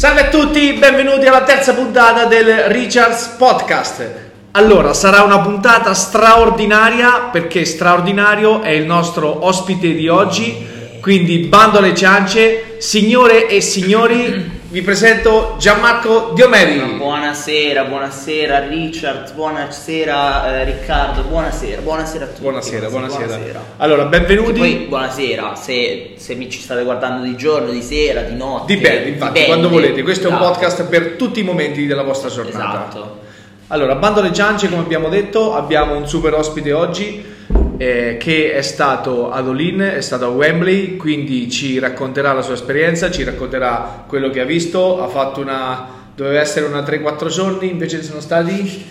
Salve a tutti, benvenuti alla terza puntata del Richards Podcast. Allora, sarà una puntata straordinaria perché straordinario è il nostro ospite di oggi, quindi bando alle ciance, signore e signori, vi presento Gianmarco Diomedi. Buonasera, buonasera Richard, buonasera eh, Riccardo, buonasera, buonasera a tutti. Buonasera, buonasera. Allora, benvenuti. Poi buonasera, se, se mi ci state guardando di giorno, di sera, di notte. Dipende, infatti, dipende. quando volete. Questo è un Esatto. podcast per tutti i momenti della vostra giornata. Esatto. Allora, bando alle ciance, come abbiamo detto, abbiamo un super ospite oggi eh, che è stato ad Olin, è stato a Wembley, quindi ci racconterà la sua esperienza, ci racconterà quello che ha visto, ha fatto una... doveva essere una 3-4 giorni, invece sono stati...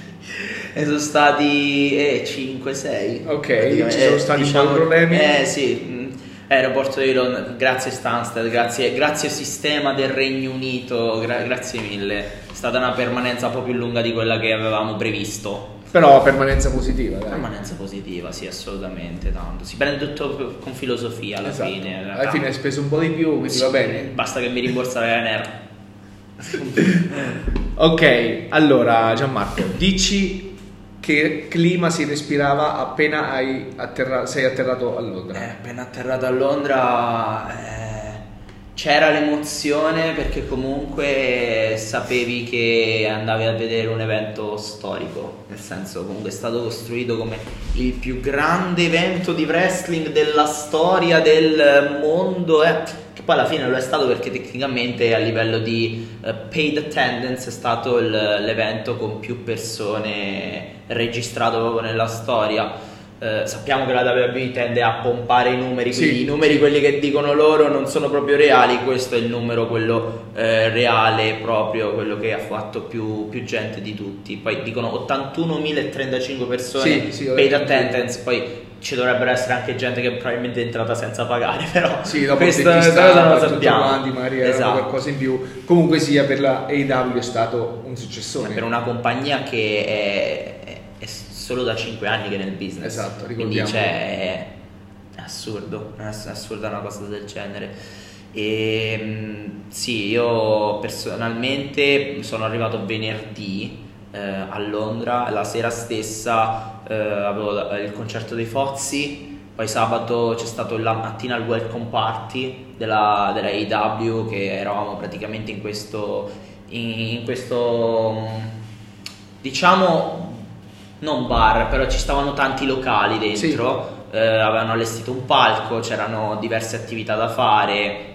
E sono stati eh, 5-6. Ok, ci sono stati un po' di problemi. Eh sì, mh, aeroporto di Londra, grazie Stansted, grazie, grazie sistema del Regno Unito, gra- grazie mille. È stata una permanenza un po' più lunga di quella che avevamo previsto. Però permanenza positiva, dai. Permanenza positiva, sì, assolutamente, tanto. Si prende tutto con filosofia alla Esatto. fine. Alla fine hai speso un po' di più, quindi Sì, va bene. Basta che mi rimborsa Ryanair. Ok, allora Gianmarco, dici che clima si respirava appena hai atterra- sei atterrato a Londra. Eh, appena atterrato a Londra eh, c'era l'emozione perché comunque sapevi che andavi a vedere un evento storico, nel senso comunque è stato costruito come il più grande evento di wrestling della storia del mondo, eh, che poi alla fine lo è stato perché tecnicamente a livello di eh, paid attendance è stato il- l'evento con più persone registrato proprio nella storia. Eh, sappiamo che la WWE tende a pompare i numeri, Sì, quindi i numeri quelli che dicono loro non sono proprio reali, questo è il numero quello eh, reale proprio, quello che ha fatto più, più gente di tutti. Poi dicono 81.035 persone Sì, sì, paid attendance, poi ci dovrebbero essere anche gente che probabilmente è entrata senza pagare, però Sì, dopo questa cosa non lo sappiamo. quanti, magari Esatto. qualcosa in più. Comunque sia per la AEW è stato un successore. per una compagnia che è solo da 5 anni che è nel business. Esatto, Quindi ricordiamo. cioè, è assurdo, è ass- assurda una cosa del genere. E mm, sì, io personalmente sono arrivato venerdì eh, a Londra, la sera stessa eh, avevo il concerto dei Fozzi, poi sabato c'è stato la mattina il welcome party della, della AEW che eravamo praticamente in questo, in, in questo mm, diciamo non bar, però ci stavano tanti locali dentro, eh, avevano allestito un palco, c'erano diverse attività da fare,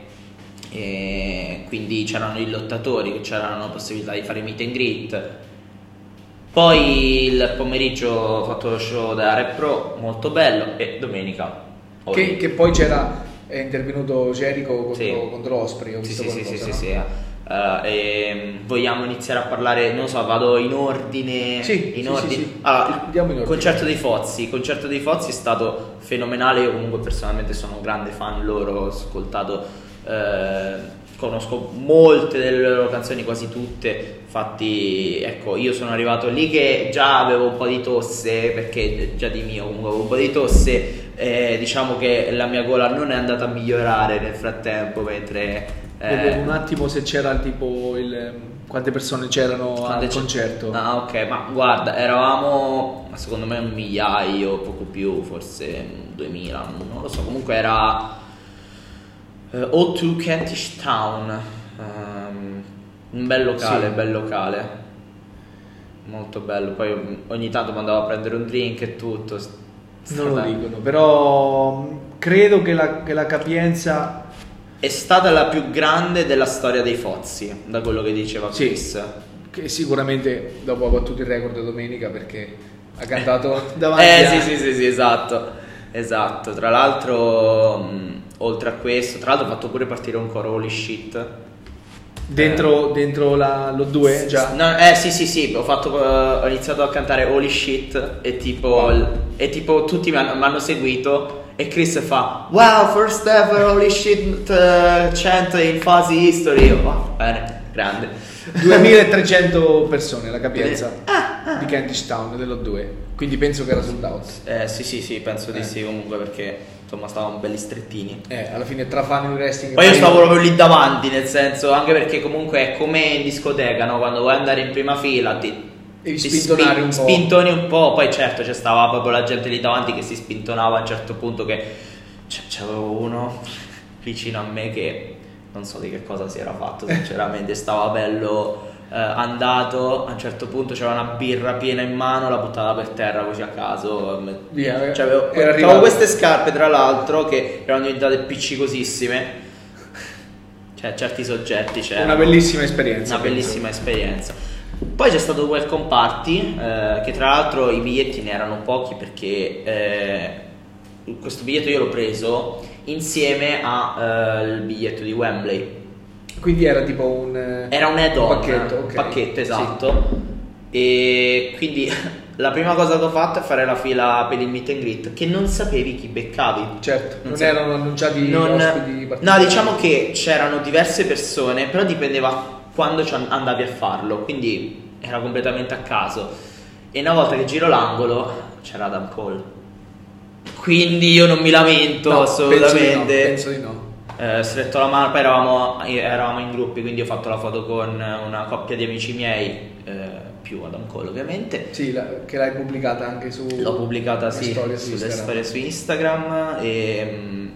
e quindi c'erano i lottatori, c'erano possibilità di fare meet and greet. Poi il pomeriggio ho fatto lo show da Rap Pro, molto bello, e domenica. Che, che poi c'era è intervenuto Jericho contro, Sì. contro Osprey. Ho Sì, visto sì, sì, sì, qualcosa, sì, no? sì. Eh, e vogliamo iniziare a parlare, non so, vado in ordine. Sì, in sì, ordine. sì. Allora, Andiamo in ordine. concerto dei Fozzi. Il concerto dei Fozzi è stato fenomenale. Io, comunque, personalmente, sono un grande fan loro. Ho ascoltato, eh, conosco molte delle loro canzoni, quasi tutte. Infatti, ecco, io sono arrivato lì che già avevo un po' di tosse, perché già di mio comunque avevo un po' di tosse. eh, diciamo che la mia gola non è andata a migliorare nel frattempo, mentre. Eh, Vedevo un attimo se c'era tipo il quante persone c'erano quando al concerto. Ah, ok, ma guarda, eravamo secondo me un migliaio, poco più, forse 2000, non lo so. Comunque era eh, O2 Kentish Town. ehm, un bel locale, Sì. bel locale. Molto bello. Poi ogni tanto mi andavo a prendere un drink e tutto. Non lo Stata- dicono, però mh, credo che la, che la capienza È stata la più grande della storia dei Fozzi, da quello che diceva Sì. Chris. che sicuramente dopo ha battuto il record domenica perché ha cantato davanti Eh a... sì, sì, sì, sì, esatto. Esatto. Tra l'altro, mh, oltre a questo, tra l'altro ho fatto pure partire un coro holy shit. Dentro, dentro la, lo 2 già. No, eh sì, sì, sì, ho, fatto, eh, ho iniziato a cantare holy shit e tipo, e tipo tutti mi hanno, mi hanno seguito e Chris fa wow, first ever holy shit eh, chant in Fuzzy History. Io, "Oh, bene, grande. 2300 persone la capienza Ah, di Kentish Town dello 2 quindi penso che era sold out Eh, sì, sì, sì, penso di Eh. sì comunque perché insomma stavamo belli strettini. Eh, alla fine tra fan di wrestling... Poi io stavo proprio lì davanti, nel senso, anche perché comunque è come in discoteca, no? Quando vuoi andare in prima fila ti... Ti spintonare un po'. Spintoni un po', poi certo c'è stava proprio la gente lì davanti che si spintonava a un certo punto che c'avevo uno vicino a me che non so di che cosa si era fatto, sinceramente, stava bello eh, andato, a un certo punto c'era una birra piena in mano, la buttava per terra così a caso. Via, Cioè, avevo, avevo queste scarpe tra l'altro che erano diventate appiccicosissime. Cioè, certi soggetti c'erano. Una bellissima esperienza. Una penso. bellissima esperienza. Poi c'è stato welcome party, eh, che tra l'altro i biglietti ne erano pochi perché eh, questo biglietto io l'ho preso insieme al biglietto di Wembley. Quindi era tipo un... Era un add-on, pacchetto, ok. pacchetto, esatto. E quindi la prima cosa che ho fatto è fare la fila per il meet and greet, che non sapevi chi beccavi. Certo, non, sa- erano annunciati non- No, diciamo che c'erano diverse persone, però dipendeva quando andavi a farlo, quindi era completamente a caso. E una volta che giro l'angolo c'era Adam Cole. Quindi io non mi lamento No, assolutamente. Penso di no. Penso di no. Eh, stretto la mano, poi eravamo, eravamo in gruppi, quindi ho fatto la foto con una coppia di amici miei, eh, più Adam Cole ovviamente. Sì, la- che l'hai pubblicata anche su... L'ho pubblicata sì, storie su sulle Instagram. storie su Instagram e mm,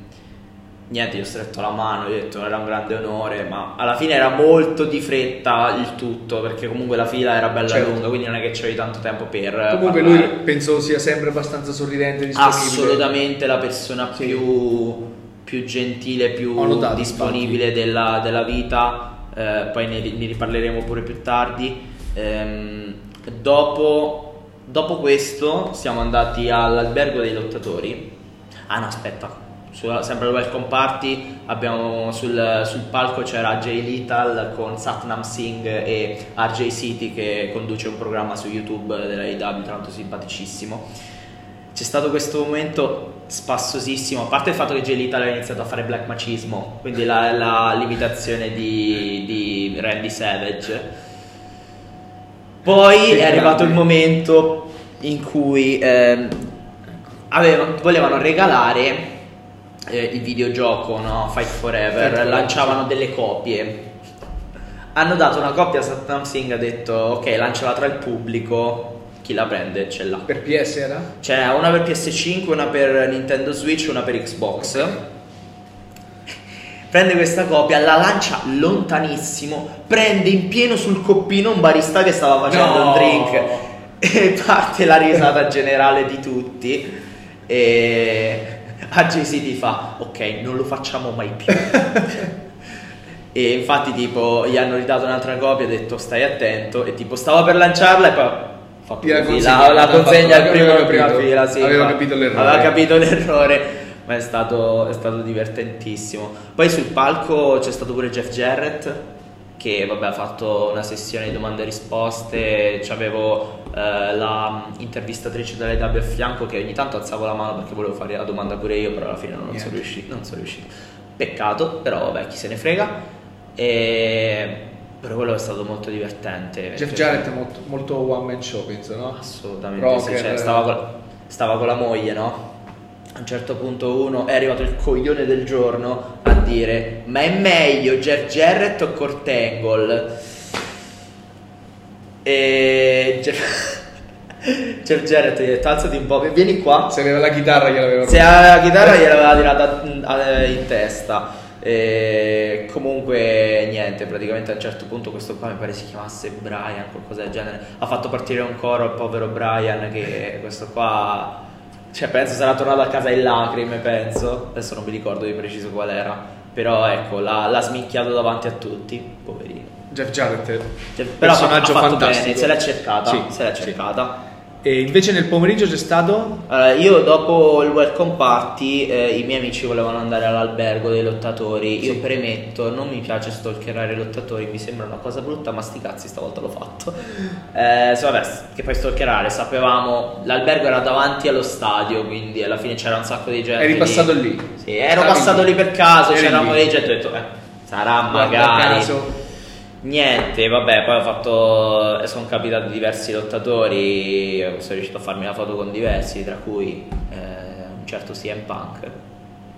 niente, gli ho stretto la mano, gli ho detto era un grande onore, ma alla fine era molto di fretta il tutto, perché comunque la fila era bella Certo. lunga, quindi non è che c'avevi tanto tempo per Comunque parlare. lui penso sia sempre abbastanza sorridente disponibile. assolutamente la persona Sì. più, più gentile, più notato, disponibile della, della vita. eh, poi ne, ne riparleremo pure più tardi. Ehm, dopo, dopo questo siamo andati all'albergo dei lottatori. Ah no, aspetta. Su- sempre al welcome party abbiamo sul, sul palco c'era Jay Lethal con Satnam Singh e RJ City che conduce un programma su YouTube della AEW, tra l'altro simpaticissimo c'è stato questo momento spassosissimo, a parte il fatto che Jay ha iniziato a fare black macismo, quindi la, la limitazione di, di Randy Savage. Poi Sì, è arrivato il momento in cui ehm, avevano- volevano regalare eh, il videogioco no? Fight Forever, Fight Forever, lanciavano delle copie. Hanno dato una copia a Satnam Singh, ha detto ok lanciala tra il pubblico, chi la prende ce l'ha. Per PS era? C'è una per PS5, una per Nintendo Switch, una per Xbox. Prende questa copia, la lancia lontanissimo, prende in pieno sul coppino un barista che stava facendo No! un drink e parte la risata generale di tutti. E AJC ti fa: Ok, non lo facciamo mai più. e infatti, tipo, gli hanno ridato un'altra copia e ha detto: Stai attento. E tipo, stava per lanciarla e poi. Fatto così, consegna- la, la consegna al primo prima capito. fila. Sì, Aveva ma- capito l'errore. Aveva capito l'errore. Ma è stato, è stato divertentissimo. Poi sul palco c'è stato pure Jeff Jarrett che vabbè, ha fatto una sessione di domande e risposte. C'avevo eh, la intervistatrice delle W a fianco che ogni tanto alzavo la mano perché volevo fare la domanda pure io, però alla fine non Niente. sono riuscito. Non sono riuscito. Peccato, però vabbè, chi se ne frega. E... Però quello è stato molto divertente. Jeff Jarrett è molto, molto one man show, penso, no? Assolutamente Rocker. sì, cioè, stava, con, stava con la moglie, no? A un certo punto uno è arrivato il coglione del giorno a dire ma è meglio Jeff Jarrett o Kurt Angle? E Jeff, Jeff Jarrett gli ha detto alzati un po', vieni qua. Se aveva la chitarra gliel'aveva Se aveva la chitarra gliel'aveva tirata mm, in testa. E comunque niente, praticamente a un certo punto questo qua mi pare si chiamasse Brian, qualcosa del genere. Ha fatto partire un coro al povero Brian che questo qua cioè penso sarà tornato a casa in lacrime, penso. Adesso non mi ricordo di preciso qual era. Però ecco, l'ha, l'ha smicchiato davanti a tutti, poverino. Jeff Jarrett. Cioè, però personaggio ha fatto fantastico. bene, se l'è cercata, Sì, se l'è sì. E invece nel pomeriggio c'è stato? Allora, io dopo il welcome party eh, i miei amici volevano andare all'albergo dei lottatori. Io Sì. premetto, non mi piace stalkerare i lottatori, mi sembra una cosa brutta, ma sti cazzi stavolta l'ho fatto. Eh, so, vabbè, che poi stalkerare, sapevamo, l'albergo era davanti allo stadio, quindi alla fine c'era un sacco di gente. Eri lì. passato lì? Sì, ero Stavi passato lì per caso, Eri c'eravamo lì. lì, gente, ho detto, eh, sarà Guarda magari. caso. Niente, vabbè, poi ho fatto. Sono capitati diversi lottatori. Sono riuscito a farmi la foto con diversi, tra cui eh, un certo CM Punk.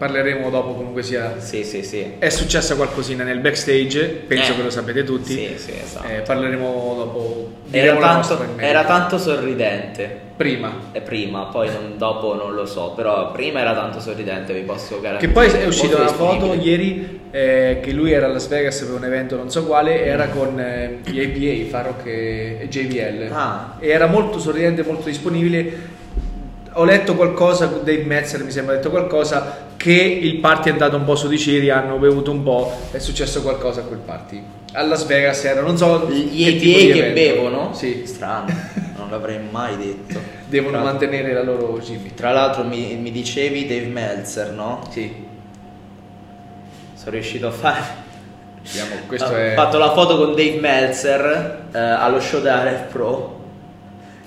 Parleremo dopo comunque sia. Sì, sì, sì. È successa qualcosina nel backstage, penso Eh. che lo sapete tutti. Sì, sì, esatto. Eh, parleremo dopo. Era tanto, era tanto sorridente. prima. E prima, poi non- dopo non lo so, però prima era tanto sorridente, vi posso Che garantire. poi è uscita una foto ieri eh, che lui era a Las Vegas per un evento non so quale, era con eh, gli APA, Farrock e, e JBL. Ah. E era molto sorridente, molto disponibile. Ho letto qualcosa, Dave Metzer mi sembra ha detto qualcosa, che il party è andato un po' su di Ciri, hanno bevuto un po', è successo qualcosa a quel party. A Las Vegas era, non so... Gli di che bevono? Sì, Strano, non l'avrei mai detto. devono Tra- mantenere la loro Jimmy. Tra l'altro mi, mi dicevi Dave Meltzer, no? Sì, Sono riuscito a fare... vediamo, questo Ho è... fatto la foto con Dave Meltzer eh, allo show della Rev Pro.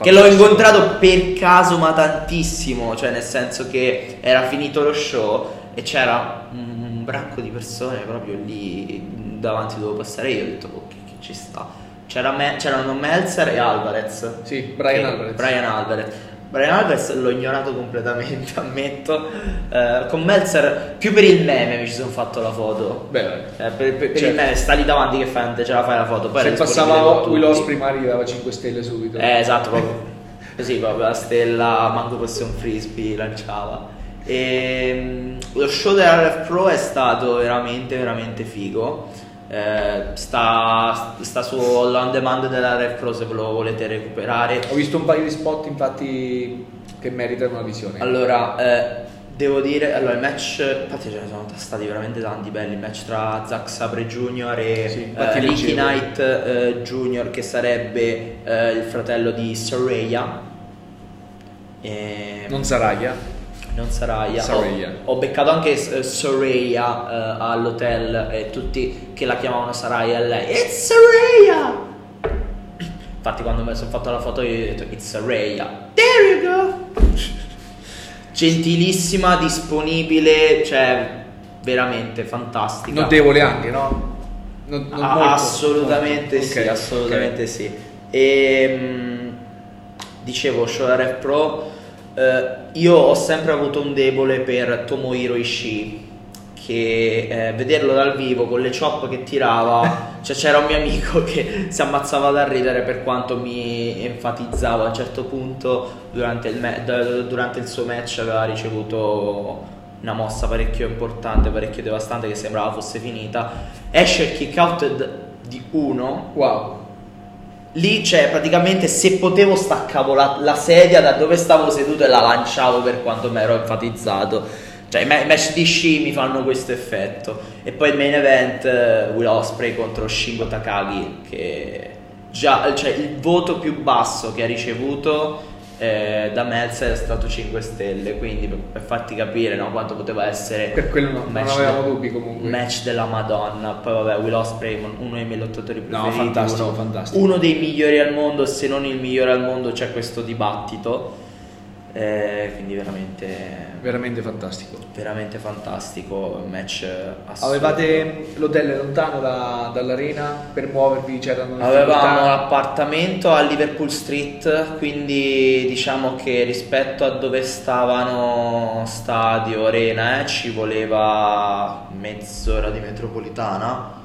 Che l'ho incontrato per caso, ma tantissimo. Cioè, nel senso che era finito lo show e c'era un, bracco di persone proprio lì davanti dove passare. Io ho detto, ok, che ci sta. C'era Me- c'erano Meltzer e Alvarez. Sì, Brian Alvarez. Brian Alvarez. Brian Alvarez l'ho ignorato completamente, ammetto. Eh, con Meltzer, più per il meme mi ci sono fatto la foto. Beh, Eh, per, per- per Certo. il meme sta lì davanti che fai, ce la fai la foto. Poi se passava Will. Osprey Mari dava 5 stelle subito. Eh, esatto, proprio. Così proprio la stella, manco fosse un frisbee, lanciava. E, lo show della Rev Pro è stato veramente, veramente figo. Eh, sta, sta su on demand della Rev Pro se ve lo volete recuperare. Ho visto un paio di spot infatti che meritano una visione. Allora, eh, devo dire, allora il match, infatti ce ne sono stati veramente tanti belli, il match tra Zack Sabre Jr. e Sì, eh, Ricky. Knight eh, Jr. che sarebbe eh, il fratello di Saraya. E- non Saraya. Non Saraya. Saraya. Ho, ho beccato anche eh, Soraya eh, all'hotel e tutti che la chiamavano Saraya e lei It's Saraya! Infatti quando mi sono fatto la foto io ho detto It's Saraya. There you go! Gentilissima, disponibile, cioè veramente fantastica. Notevole anche, no? Non- non Ah, molto. assolutamente sì, Ok, assolutamente ok. sì. E dicevo, Show Pro, eh, io ho sempre avuto un debole per Tomohiro Ishii, che eh, vederlo dal vivo con le chop che tirava, cioè c'era un mio amico che si ammazzava da ridere per quanto mi enfatizzavo a un certo punto durante il, me- durante il suo match aveva ricevuto una mossa parecchio importante, parecchio devastante che sembrava fosse finita. Esce il kick out di uno Wow. Lì, cioè, praticamente se potevo staccavo la, la sedia da dove stavo seduto e la lanciavo per quanto mi ero enfatizzato. Cioè, i match di Sci mi fanno questo effetto. E poi il main event, eh, Will Osprey contro Shingo Takagi, che già, cioè, il voto più basso che ha ricevuto eh, da Meltzer è stato 5 stelle. Quindi, per, per farti capire no, quanto poteva essere Per quello no- un non match avevamo de- dubbi comunque. un match della Madonna. Poi, vabbè, Will Osprey, uno dei miei lottatori No, preferiti. fantastico, uno, fantastico. uno dei migliori al mondo, se non il migliore al mondo, c'è questo dibattito. Eh, quindi veramente, Veramente fantastico. veramente fantastico. Un match assurdo. Avevate l'hotel lontano da- dall'arena per muovervi? C'erano Avevamo difficoltà? l'appartamento a Liverpool Street, quindi diciamo che rispetto a dove stavano stadio, arena, eh, ci voleva mezz'ora di metropolitana.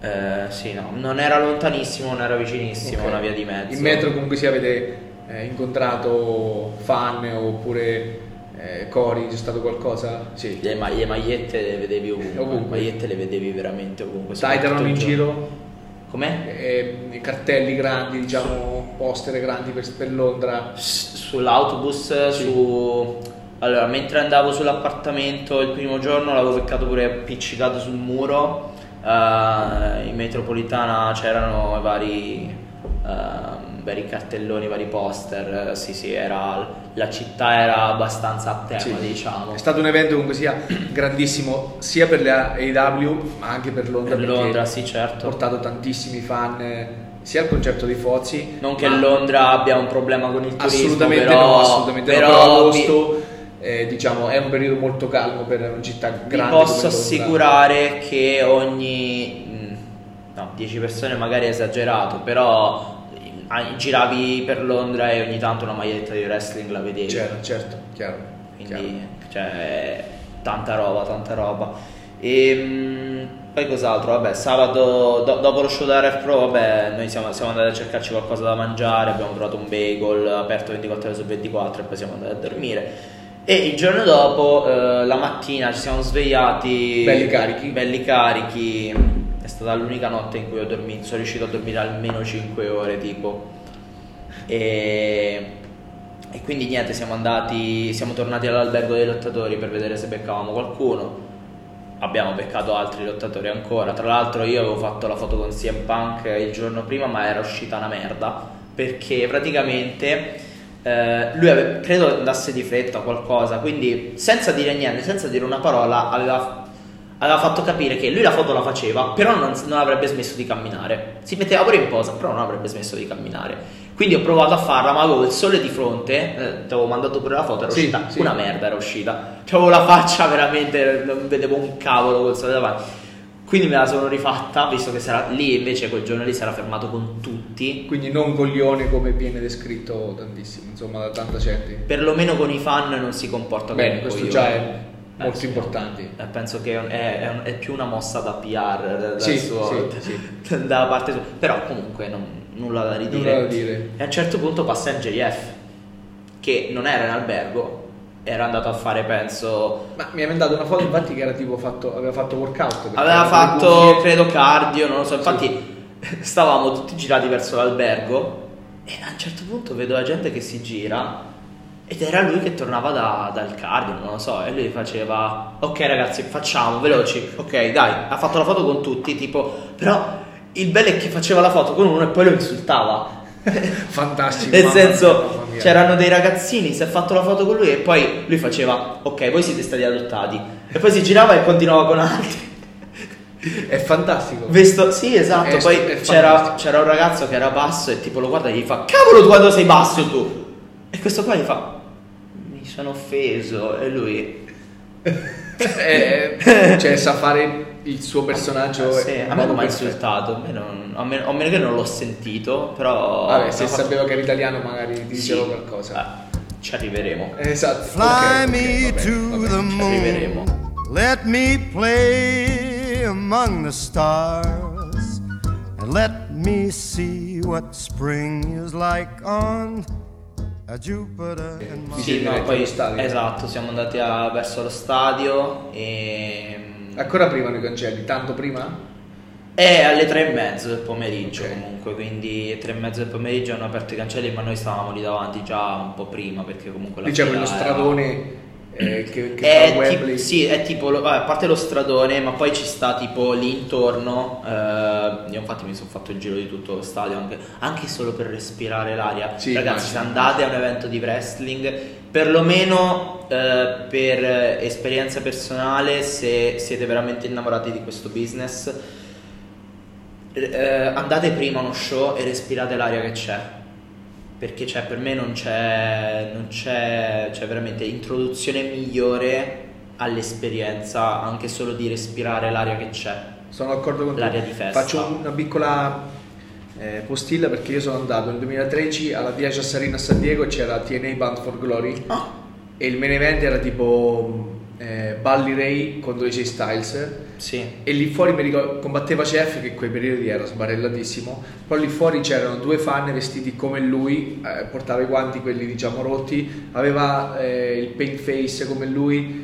Eh, sì, no, non era lontanissimo, non era vicinissimo, Ok. una via di mezzo. In metro comunque sia avete eh, incontrato fan oppure eh, cori, c'è stato qualcosa? Sì. Le, ma- le magliette le vedevi ovunque, Ovunque. le magliette le vedevi veramente ovunque. Erano in giro? Com'è? Eh, cartelli grandi, diciamo, poster grandi per, per Londra. S- sull'autobus, Sì. su... Allora, mentre andavo sull'appartamento il primo giorno l'avevo beccato pure appiccicato sul muro. eh, in metropolitana c'erano vari, ehm, vari cartelloni, vari poster. eh, Sì, sì, era, la città era abbastanza a tema, Sì. diciamo. È stato un evento comunque sia grandissimo sia per la AEW ma anche per Londra. Per Londra, sì, ha certo. portato tantissimi fan eh, sia al concerto di Fozzi. Non che Londra abbia un problema con il turismo, Assolutamente però, no, assolutamente però no. Però vi- agosto eh, diciamo, è un periodo molto calmo per una città Vi grande. posso come Londra. assicurare che ogni mm, no, 10 persone magari è esagerato, però giravi per Londra e ogni tanto una maglietta di wrestling la vedevi. Certo, certo, chiaro. chiaro. Quindi cioè, tanta roba, tanta roba. E mh, poi cos'altro? Vabbè, sabato do- dopo lo show da RF Pro, vabbè, noi siamo, siamo, andati a cercarci qualcosa da mangiare, abbiamo trovato un bagel aperto 24 ore su 24 e poi siamo andati a dormire. E il giorno dopo, eh, la mattina, ci siamo svegliati belli carichi. Belli carichi. È stata l'unica notte in cui ho dormito, sono riuscito a dormire almeno 5 ore tipo. E, e quindi niente, siamo andati, siamo tornati all'albergo dei lottatori per vedere se beccavamo qualcuno. Abbiamo beccato altri lottatori ancora. Tra l'altro io avevo fatto la foto con CM Punk il giorno prima, ma era uscita una merda. Perché praticamente eh, lui ave- credo andasse di fretta o qualcosa, quindi senza dire niente, senza dire una parola, aveva, aveva fatto capire che lui la foto la faceva, però non, non, avrebbe smesso di camminare. Si metteva pure in posa, però non avrebbe smesso di camminare. Quindi ho provato a farla, ma avevo il sole di fronte, eh, ti avevo mandato pure la foto, era sì, uscita sì. una merda, era uscita. Cioè, avevo la faccia veramente, non vedevo un cavolo col sole davanti. Quindi me la sono rifatta, visto che sarà lì invece quel giorno lì si era fermato con tutti. Quindi non coglione come viene descritto tantissimo, insomma, da tanta gente. Perlomeno con i fan non si comporta come Bene, un questo coglione. già è molto sì. importante. Eh, penso che è, è- è più una mossa da PR da, Sì, suo- sì, da parte sua. Però comunque non- nulla da ridire. Nulla da dire. E a un certo punto passa MJF, che non era in albergo, era andato a fare, penso, Ma mi ha mandato una foto infatti che era tipo fatto, aveva fatto workout. Aveva fatto, credo, cardio, non lo so. Infatti, stavamo tutti girati verso l'albergo. E a un certo punto vedo la gente che si gira. Ed era lui che tornava da- dal cardio, non lo so. E lui faceva: Ok, ragazzi, facciamo veloci. Ok, dai. Ha fatto la foto con tutti. Tipo, però il bello è che faceva la foto con uno e poi lo insultava. Fantastico. Nel senso, c'erano dei ragazzini, si è fatto la foto con lui e poi lui faceva, ok, voi siete stati adottati. E poi si girava e continuava con altri. È fantastico. Vesto, sì, esatto. È- Poi è c'era, c'era un ragazzo che era basso e tipo lo guarda e gli fa: Cavolo, tu quando sei basso tu? E questo qua gli fa: sono offeso. E lui. Eh, cioè, sa fare il suo personaggio. "Ah, sì, a me non mi ha insultato. A, me non- a meno, a meno che non l'ho sentito, però. Vabbè, se fatto- sapeva che era italiano, magari ti Sì. diceva qualcosa. Eh, ci arriveremo. Esatto. Fly ok, ok, me bene, to va bene. the ci moon. arriveremo. Let me play among the stars. And let me see what spring is like on Sì, siete no, poi allo stadio? esatto, siamo andati a- verso lo stadio e. Ancora prima nei cancelli, tanto prima? È alle tre e mezzo del pomeriggio Ok. comunque, quindi tre e mezzo del pomeriggio hanno aperto i cancelli, ma noi stavamo lì davanti già un po' prima perché comunque la Diciamo era- stradone eh, che, che È Wembley. sì, è tipo, lo- vabbè, a parte lo stradone, ma poi ci sta tipo lì intorno. eh, io infatti mi sono fatto il giro di tutto lo stadio, anche, anche solo per respirare l'aria. Sì, Ragazzi, se andate a un evento di wrestling, perlomeno eh, per eh, esperienza personale, se siete veramente innamorati di questo business, eh, andate prima a uno show e respirate l'aria che c'è. Perché cioè, per me non c'è, non c'è, c'è veramente introduzione migliore all'esperienza, anche solo di respirare l'aria che c'è. Sono d'accordo con te. L'aria di festa. Faccio una piccola eh, postilla perché io sono andato nel 2013 alla Viaggio Arena a San Diego c'era TNA Band for Glory Ah. e il main event era tipo eh, Bully Ray contro AJ Styles Sì. e lì fuori mi ricordo combatteva CF che in quei periodi era sbarellatissimo però lì fuori c'erano due fan vestiti come lui eh, portava i guanti quelli diciamo rotti aveva eh, il paint face come lui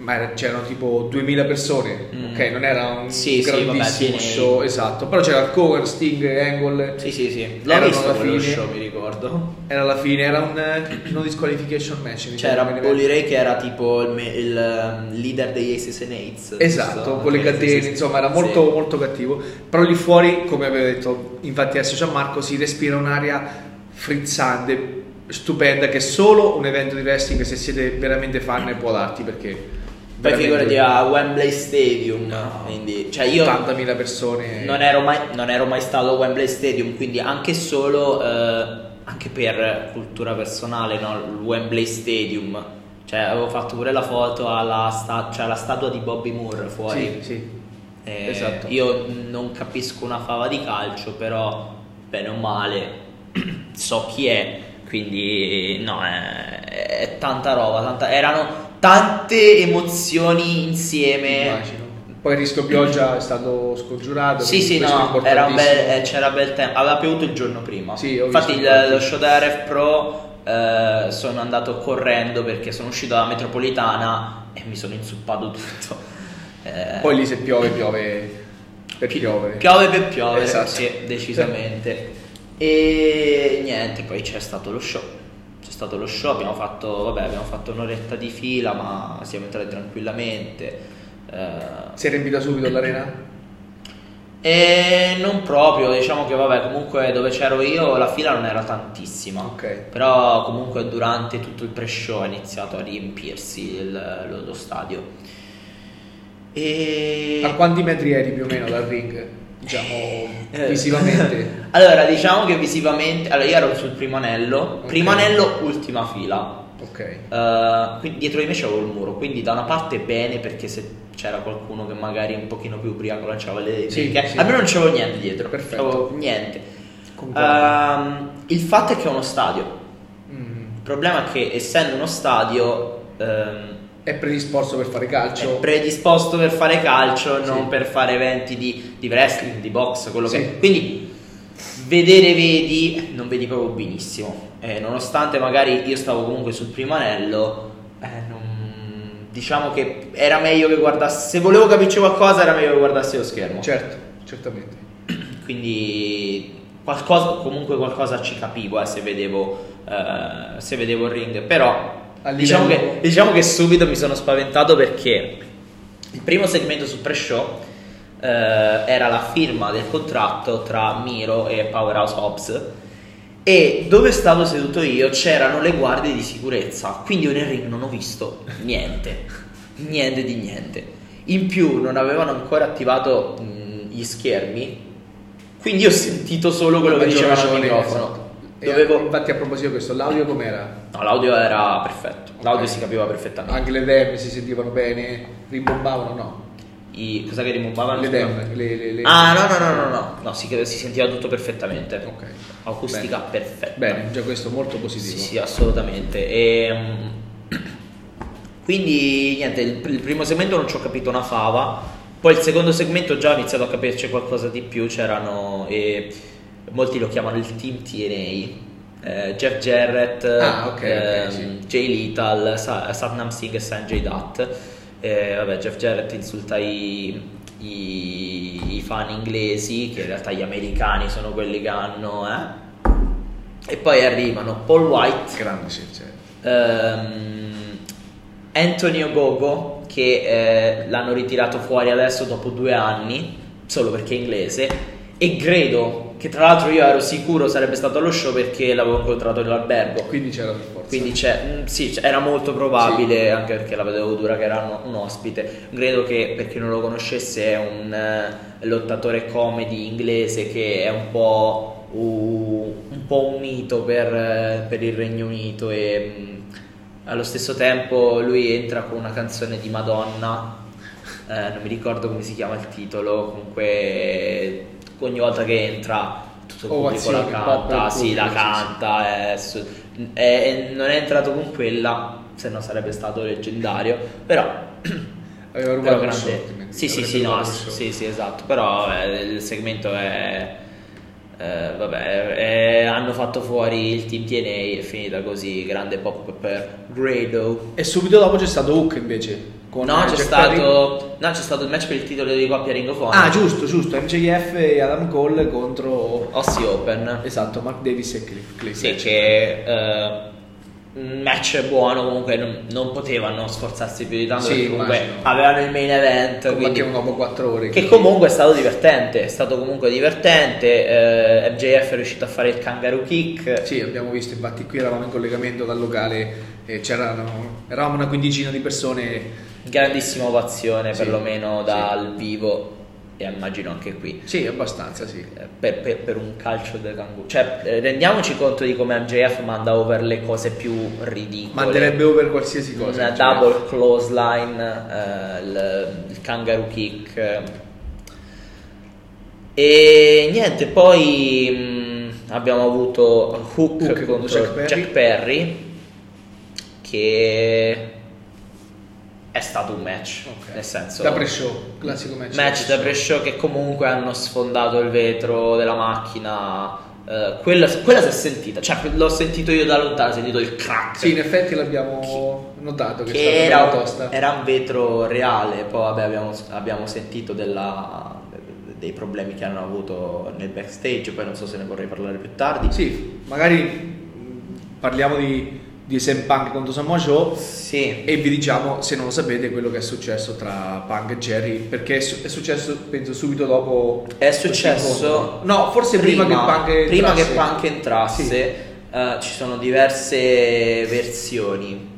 ma era- c'erano tipo 2000 persone Mm. ok non era un Sì, sì, grandissimo TNA. show esatto però c'era Cohen, Sting, Angle Sì, sì, sì. L'ho visto alla fine. show, mi ricordo. era alla fine era un eh, no disqualification match C'era. Bully Ray che era tipo il, il, um, leader degli Aces and Eights. Esatto, con le Sì, catene, sì, sì. insomma era Sì. molto, molto cattivo. Però lì fuori, come avevo detto, infatti adesso Gianmarco, si respira un'aria frizzante, stupenda, che solo un evento di wrestling, se siete veramente fan, può darti perché... Poi veramente figurati a Wembley Stadium. Quindi, cioè io 80.000 persone... non ero, mai, non ero mai stato a Wembley Stadium, quindi anche solo, eh, anche per cultura personale, no? il Wembley Stadium. Cioè, avevo fatto pure la foto alla, sta- cioè, alla statua di Bobby Moore fuori. Sì, sì. Eh, esatto. Io non capisco una fava di calcio, però bene o male so chi è, quindi no, è, è tanta roba. Tanta... Erano tante emozioni insieme. Immagino. Poi il rischio pioggia è stato scongiurato. Sì, sì, no, era bel- eh, c'era bel tempo. Aveva piovuto il giorno prima. Sì, Infatti, il- lo show da RF Pro eh, sono andato correndo perché sono uscito dalla metropolitana e mi sono inzuppato tutto. Eh, Poi lì se piove, piove per piovere. Piove per piovere, Esatto. sì, decisamente. E niente, poi c'è stato lo show. Stato lo show, abbiamo fatto, vabbè, abbiamo fatto un'oretta di fila, ma siamo entrati tranquillamente. Eh, Si è riempita subito l'arena? e non proprio, diciamo che vabbè, comunque dove c'ero io la fila non era tantissima. Ok. Però comunque durante tutto il pre-show è iniziato a riempirsi il- lo, lo stadio. E... A quanti metri eri più o meno dal ring? Diciamo Eh, visivamente. Allora, diciamo che visivamente. Allora, io ero sul primo anello. Ok. Primo anello, ultima fila. Ok. Eh, quindi dietro di me c'avevo il muro. Quindi, da una parte, bene perché se c'era qualcuno che magari un pochino più ubriaco lanciava le Sì, perché sì. Almeno non c'avevo niente dietro. Perfetto. C'avevo niente. Ehm, il fatto è che è uno stadio. Mm. Il problema è che, essendo uno stadio. ehm, È predisposto per fare calcio? è predisposto per fare calcio, Sì. non per fare eventi di, di wrestling, di box, quello Sì. che Quindi vedere vedi, non vedi proprio benissimo. Eh, nonostante magari io stavo comunque sul primo anello, eh, non- diciamo che era meglio che guardassi. Se volevo capirci qualcosa, era meglio che guardassi lo schermo. Certo, certamente. Quindi qualcosa, comunque qualcosa ci capivo eh, se, vedevo, eh, se vedevo il ring. Però diciamo che, diciamo che subito mi sono spaventato perché il primo segmento sul pre-show eh, era la firma del contratto tra Miro e Powerhouse Hobbs e dove stavo seduto io c'erano le guardie di sicurezza quindi io nel ring non ho visto niente niente di niente in più non avevano ancora attivato mh, gli schermi quindi ho sentito solo quello che al ragione, microfono Dovevo- Infatti a proposito di questo, l'audio com'era? no l'audio era perfetto l'audio si capiva perfettamente Anche le dem si sentivano bene? Rimbombavano? No. I, cosa che rimuovavano Le dem, le, le, le- Ah, no, no, no, no, no, no, si, si sentiva tutto perfettamente. Ok. Acustica Bene. perfetta. Bene, già questo molto Sì, positivo. sì, assolutamente. E, mm, quindi, niente, il, il primo segmento non ci ho capito una fava. Poi il secondo segmento già ho iniziato a capirci qualcosa di più. C'erano, e molti lo chiamano il team TNA. eh, Jeff Jarrett, Ah, ok, ok, ehm, sì. Jay Lethal, Sa- Satnam Singh e Sanjay Dutt. Eh, vabbè, Jeff Jarrett insulta i, i- i fan inglesi, che in realtà gli americani sono quelli che hanno. Eh? E poi arrivano Paul White, Grande ehm, Antonio Gogo, che eh, l'hanno ritirato fuori adesso dopo due anni, solo perché è inglese, e Gredo, che tra l'altro io ero sicuro sarebbe stato allo show perché l'avevo incontrato nell'albergo. Quindi c'era per forza. Quindi c'è, mm, sì, c'è- era molto probabile, anche perché la vedevo dura che era un, un ospite. Credo che per chi non lo conoscesse è un eh, lottatore comedy inglese che è un po', u- un, po' un mito per, eh, per il Regno Unito e mm, allo stesso tempo lui entra con una canzone di Madonna, eh, non mi ricordo come si chiama il titolo, comunque ogni volta che entra tutto il pubblico la Ovazioni, un po' per canta, sì, la pubblico, sì, canta, è su- è- non è entrato con quella, se no sarebbe stato leggendario, però... Aveva però rubato il grande. altrimenti. Sì, sì, sì, no, sì, sì, esatto, però eh, il segmento è... eh, vabbè, è- hanno fatto fuori il team TNA è finita così, grande pop per Grado. E subito dopo c'è stato Hook invece. Con No, c'è stato, no, c'è stato il match per il titolo di coppia Ring of Honor. Ah, giusto, giusto. MJF e Adam Cole contro. Aussie Open. Esatto, Mark Davis e Cliff. Cliff. Sì, che eh, un match buono, comunque non, non potevano sforzarsi più di tanto Sì, comunque immagino. avevano il main event. Quindi, Combattevano dopo 4 ore. che comunque è stato divertente, è stato comunque divertente. eh, MJF è riuscito a fare il kangaroo kick. Sì, abbiamo visto, infatti qui eravamo in collegamento dal locale e c'erano, eravamo una quindicina di persone. Grandissima ovazione, Sì, perlomeno sì. dal vivo, e immagino anche qui. Sì, abbastanza, sì. eh, Per, per- per un calcio del canguro, cioè eh, rendiamoci conto di come MJF manda over le cose più ridicole. Manderebbe over qualsiasi cosa. Una cioè. double clothesline, eh, il, il kangaroo kick. E niente, poi mh, abbiamo avuto Hook, Hook contro Jack Jack Perry. Perry. che è stato un match, Ok. nel senso... Da pre-show, classico match. match da pre-show che comunque hanno sfondato il vetro della macchina. eh, quella, quella si è sentita, cioè l'ho sentito io da lontano, ho sentito il crack. Sì, in effetti l'abbiamo notato che, che era, tosta. era un vetro reale. Poi vabbè, abbiamo, abbiamo sentito della- dei problemi che hanno avuto nel backstage. Poi non so se ne vorrei parlare più tardi. Sì, magari mh, parliamo di, di SM Punk contro Samoa Joe Sì, e vi diciamo, se non lo sapete, quello che è successo tra Punk e Jerry, perché è, su- è successo, penso, subito dopo... è successo. No, forse prima, che Punk entrasse. prima che Punk entrasse, Sì. eh, ci sono diverse versioni.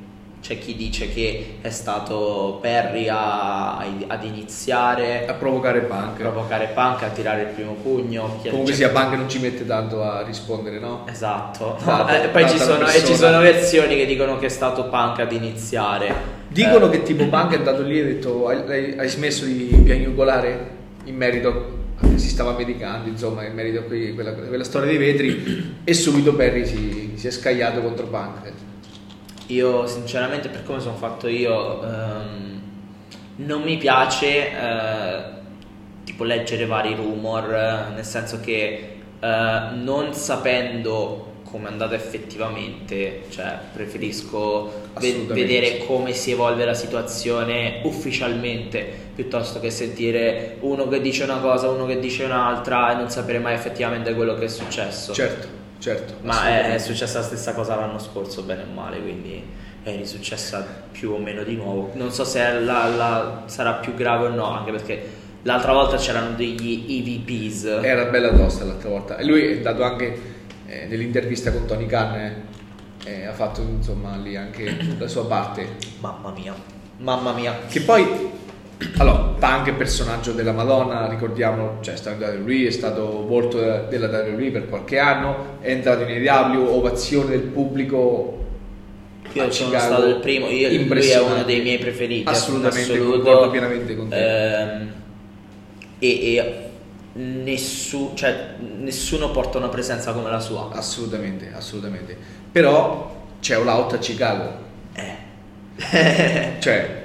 C'è chi dice che è stato Perry a- ad iniziare A provocare a Punk. provocare Punk a tirare il primo pugno. Comunque sia Punk non ci mette tanto a rispondere, no? Esatto, Da- Eh, poi ci sono, e ci sono versioni che dicono che è stato Punk ad iniziare. Dicono Eh, che tipo Punk è andato lì e ha detto hai, hai- smesso di piagnucolare in merito si stava medicando insomma in merito a quella, quella storia dei vetri e subito Perry si, si è scagliato contro Punk Io sinceramente per come sono fatto io ehm, non mi piace eh, tipo leggere vari rumor, nel senso che eh, non sapendo come è andata effettivamente, cioè preferisco ve- vedere come si evolve la situazione ufficialmente piuttosto che sentire uno che dice una cosa, uno che dice un'altra e non sapere mai effettivamente quello che è successo. certo certo Ma è, è successa la stessa cosa l'anno scorso, bene o male, quindi è risuccessa più o meno di nuovo. Non so se la- la- sarà più grave o no, anche perché l'altra volta c'erano degli EVPs. era bella tosta l'altra volta e lui è andato anche eh, nell'intervista con Tony Khan eh, ha fatto insomma lì anche la sua parte Mamma mia, mamma mia. Che poi, allora, Punk è personaggio della Madonna, ricordiamo, cioè è stato in WWE, è stato volto della WWE per qualche anno, è entrato in AEW, ovazione del pubblico. Io sono Chicago, stato il primo, io, lui è uno dei miei preferiti. Assolutamente, concordo pienamente con te. Ehm, e e nessu- cioè, nessuno porta una presenza come la sua. Assolutamente, assolutamente. Però c'è un out a Chicago, Eh. cioè,